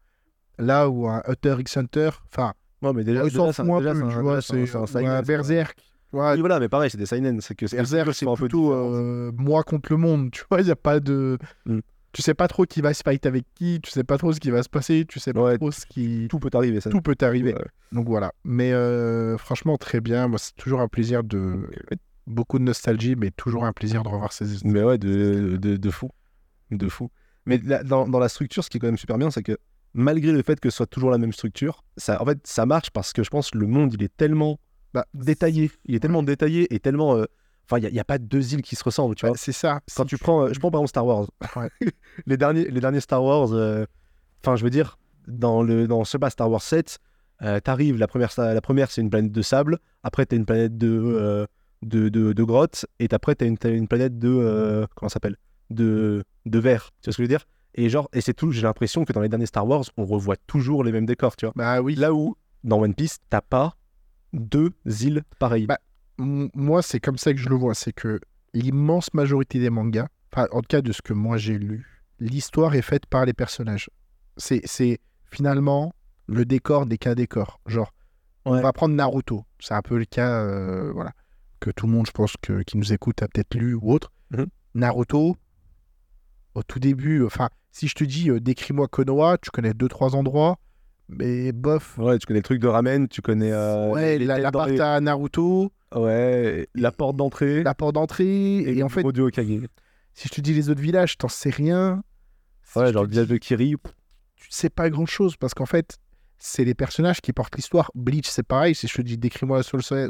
Là où un Hunter x Hunter, enfin, Ouais, mais déjà, c'est un déjà, c'est un- tu vois, c'est c'est un un c'est- Berserk. Oui, voilà, mais pareil, c'est des seinen. C'est que c'est Berserk, c'est sont un peu plutôt euh, moi contre le monde, tu vois, il n'y a pas de... Mm. Tu sais pas trop qui va se fight avec qui, tu sais pas trop ce qui va se passer, tu sais pas Ouais, trop ce qui... Tout peut arriver, ça. Tout peut arriver. Ouais. Donc voilà. Mais euh, franchement, très bien. Moi, c'est toujours un plaisir de... Beaucoup de nostalgie, mais toujours un plaisir de revoir ces. Mais ouais, de, de, de fou. De fou. Mais dans, dans la structure, ce qui est quand même super bien, c'est que malgré le fait que ce soit toujours la même structure, ça, en fait, ça marche parce que je pense que le monde, il est tellement Bah, détaillé. Il est tellement détaillé et tellement. euh, Enfin, il n'y a, pas deux îles qui se ressemblent, tu Bah, vois. c'est ça. Quand tu prends, euh, je prends par exemple Star Wars. Ouais. [laughs] les, derniers, les derniers Star Wars, euh, enfin, je veux dire, dans, le, dans sais pas, Star Wars 7, euh, t'arrives, la première, la première c'est une planète de sable, après t'as une planète de, de, de, de grottes, et après t'as une, t'as une planète de. euh, comment ça s'appelle? De, de verre. Tu vois ce que je veux dire? Et genre, et c'est tout, j'ai l'impression que dans les derniers Star Wars, on revoit toujours les mêmes décors, tu vois. Bah oui. Là où, dans One Piece, t'as pas deux îles pareilles. Bah, moi, c'est comme ça que je le vois. C'est que l'immense majorité des mangas, enfin, en tout cas de ce que moi j'ai lu, l'histoire est faite par les personnages. C'est c'est finalement le décor des cas décors. Genre, on va prendre Naruto. C'est un peu le cas, euh, voilà, que tout le monde, je pense, que, qui nous écoute a peut-être lu ou autre. Mhm. Naruto, au tout début, enfin, si je te dis, euh, décris-moi Konoha, tu connais deux, trois endroits, mais bof. Ouais, tu connais le truc de ramen, tu connais. euh, ouais, la, la dans part les- à Naruto, Ouais, la porte d'entrée. la porte d'entrée, et, en fait, du Hokage. Si je te dis les autres villages, t'en sais rien. Si Ouais, genre le village de Kiri. Tu sais pas grand chose parce qu'en fait, c'est les personnages qui portent l'histoire. Bleach, c'est pareil. Si je te dis décris-moi Soul, So-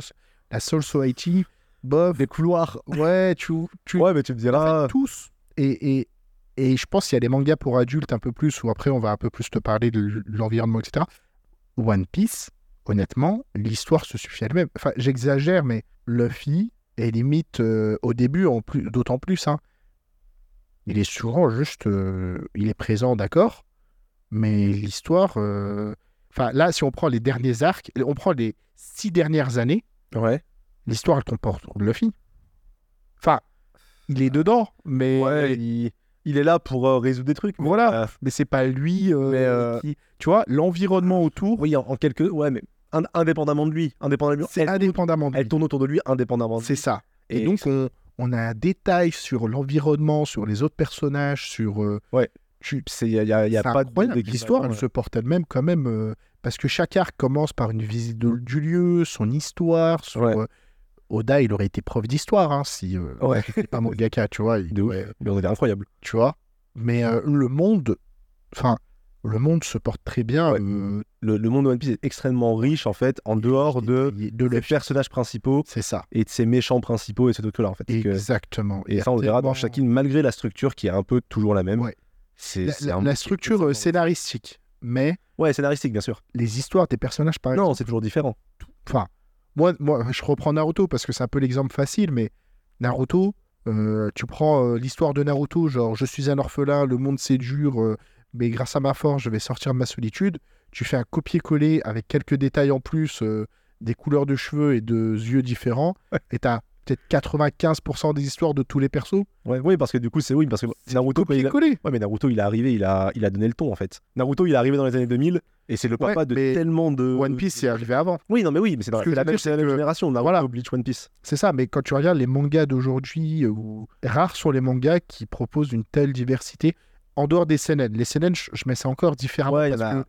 la Soul Society, bof. Des couloirs. Ouais, tu. tu Ouais, mais tu me en diras. fait, tous. Et, et, et je pense qu'il y a des mangas pour adultes un peu plus, ou après on va un peu plus te parler de l'environnement, etc. One Piece, honnêtement, l'histoire se suffit elle-même. Enfin, j'exagère, mais Luffy est limite euh, au début, en plus, d'autant plus. Hein, il est souvent juste. euh, il est présent, d'accord, mais l'histoire. euh, Enfin, là, si on prend les derniers arcs, on prend les six dernières années, Ouais. l'histoire, elle comporte Luffy. Enfin, il est dedans, mais. Ouais, il, il est là pour euh, résoudre des trucs. mais, Voilà. euh, mais c'est pas lui euh, Mais, euh, qui... Tu vois, l'environnement autour, oui, en, en quelques. Ouais, mais ind- indépendamment de lui. Indépendamment de lui. c'est Elle, indépendamment de elle lui. tourne autour de lui indépendamment de C'est lui. ça. Et, Et- donc, on, on a un détail sur l'environnement, sur les autres personnages, sur... euh, Ouais. Il n'y a, y a, c'est pas incroyable. de L'histoire, elle se porte elle-même quand même... euh, parce que chaque arc commence par une visite de- du lieu, son histoire. Son, Ouais. euh, Oda, il aurait été prof d'histoire, hein, si... euh, Ouais, pas mangaka, tu vois. il- ouais, on était incroyable. tu vois. Mais euh, le monde... Enfin, le monde se porte très bien. Euh, Le, le monde de One Piece est extrêmement riche en fait, en dehors de, de des le personnages principaux C'est ça. et de ses méchants principaux et ce truc-là en fait. Que- Exactement. Et ça, on verra dans chacune, malgré la structure qui est un peu toujours la même. Ouais. C'est La, la- la structure scénaristique, mais Ouais, scénaristique, bien sûr. les histoires des personnages, par exemple. Non, c'est toujours différent. Enfin, moi, moi, je reprends Naruto parce que c'est un peu l'exemple facile, mais Naruto, euh, tu prends euh, l'histoire de Naruto, genre je suis un orphelin, le monde c'est dur, euh, mais grâce à ma force, je vais sortir de ma solitude. Tu fais un copier-coller avec quelques détails en plus, des couleurs de cheveux et de yeux différents, et t'as peut-être 95% des histoires de tous les persos. Ouais, oui, parce que du coup, c'est oui, parce que Naruto, quand il a... Ouais, mais Naruto, il est arrivé, il a, il a donné le ton en fait. Naruto, il est arrivé dans les années 2000 et c'est le Ouais, papa de tellement de. One Piece c'est arrivé avant. Oui, non, mais oui, mais c'est dans la même, la même génération. Naruto, voilà. Bleach, One Piece. C'est ça, mais quand tu regardes les mangas d'aujourd'hui, euh, rares sont les mangas qui proposent une telle diversité en dehors des CNN. Les CNN, je, mets ça encore différemment Ouais, parce a- que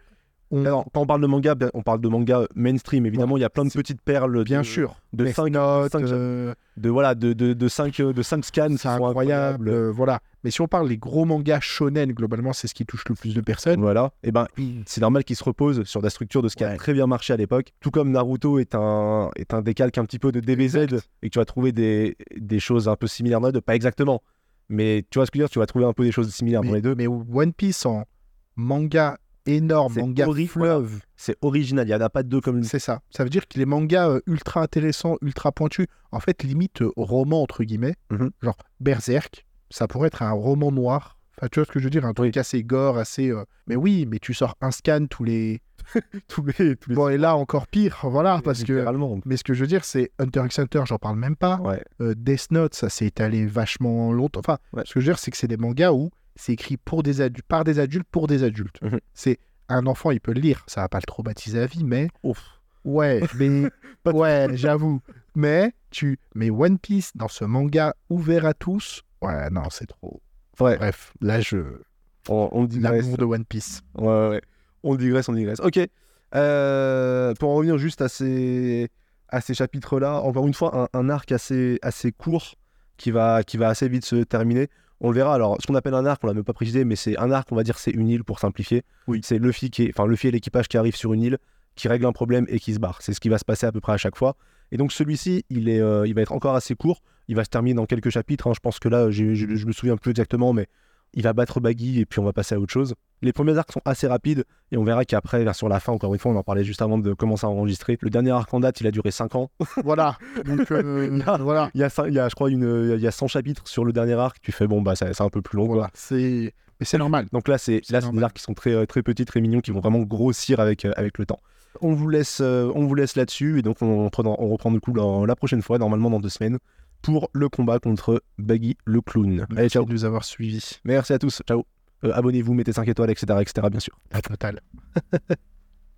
on- Alors, quand on parle de manga, bien- on parle de manga mainstream. Évidemment, il y a plein de petites perles. bien de, sûr, de Death cinq- Note, cinq- euh, de voilà, de de, de 5 de cinq scans. c'est incroyable, euh, voilà. Mais si on parle des gros mangas shonen, globalement, c'est ce qui touche le plus de personnes. Voilà, et ben il- c'est normal qu'il se repose sur la structure de ce qui a très bien marché à l'époque. Tout comme Naruto est un, est un décalque un petit peu de DBZ Exact. et que tu vas trouver des, des choses un peu similaires deux, pas exactement. Mais tu vois ce que je veux dire, tu vas trouver un peu des choses similaires Mais, les deux. mais One Piece en manga énorme, manga fleuve, C'est original, il n'y en a pas deux comme c'est ça. Ça veut dire que les mangas euh, ultra intéressants, ultra pointus, en fait, limite euh, roman, entre guillemets, Mhm. genre Berserk, ça pourrait être un roman noir. Enfin, tu vois ce que je veux dire Un truc assez gore, assez. euh, Mais oui, mais tu sors un scan tous les. [laughs] tous les. Tous les Bon, et là, encore pire, voilà, parce que. Mais ce que je veux dire, c'est Hunter x Hunter, j'en parle même pas. Ouais. Euh, Death Note, ça s'est étalé vachement longtemps. Enfin, Ouais. ce que je veux dire, c'est que c'est des mangas où c'est écrit pour des adultes, par des adultes pour des adultes. Mhm. C'est un enfant, il peut le lire, ça va pas le traumatiser à vie, mais Ouf. ouais, [laughs] mais ouais, j'avoue. Mais tu, mais One Piece dans ce manga ouvert à tous, ouais, non, c'est trop. Ouais, Bref, là, je on, on digresse. l'amour de One Piece. Ouais, ouais, ouais. On digresse, on digresse. Ok. Euh, pour en revenir juste à ces, à ces chapitres-là, encore une fois, un, un arc assez, assez court qui va, qui va assez vite se terminer. On le verra. Alors, ce qu'on appelle un arc, on l'a même pas précisé, mais c'est un arc, on va dire, c'est une île pour simplifier. Oui. C'est Luffy qui est, enfin, Luffy et l'équipage qui arrive sur une île, qui règle un problème et qui se barre. C'est ce qui va se passer à peu près à chaque fois. Et donc, celui-ci, il, est, euh, il va être encore assez court. Il va se terminer dans quelques chapitres. hein. Je pense que là, j'ai- je me souviens plus exactement, mais il va battre Baggy et puis on va passer à autre chose. Les premiers arcs sont assez rapides et on verra qu'après, vers sur la fin, encore une fois, on en parlait juste avant de commencer à enregistrer. Le dernier arc en date, il a duré 5 ans. [laughs] voilà. Donc, euh, [laughs] voilà. Il y a, il y a je crois, une, il y a 100 chapitres sur le dernier arc. Tu fais, bon, bah, c'est un peu plus long. Voilà. C'est, mais c'est normal. Donc là, c'est là, c'est des arcs qui sont très, très petits, très mignons, qui vont vraiment grossir avec, euh, avec le temps. On vous laisse, euh, on vous laisse là-dessus et donc on, reprend- on reprend du coup la prochaine fois, normalement dans deux semaines, pour le combat contre Baggy le clown. Allez, Merci ciao. de nous avoir suivis. Merci à tous. Ciao. Euh, Abonnez-vous, mettez 5 étoiles, etc., etc. Bien sûr. La totale. [laughs]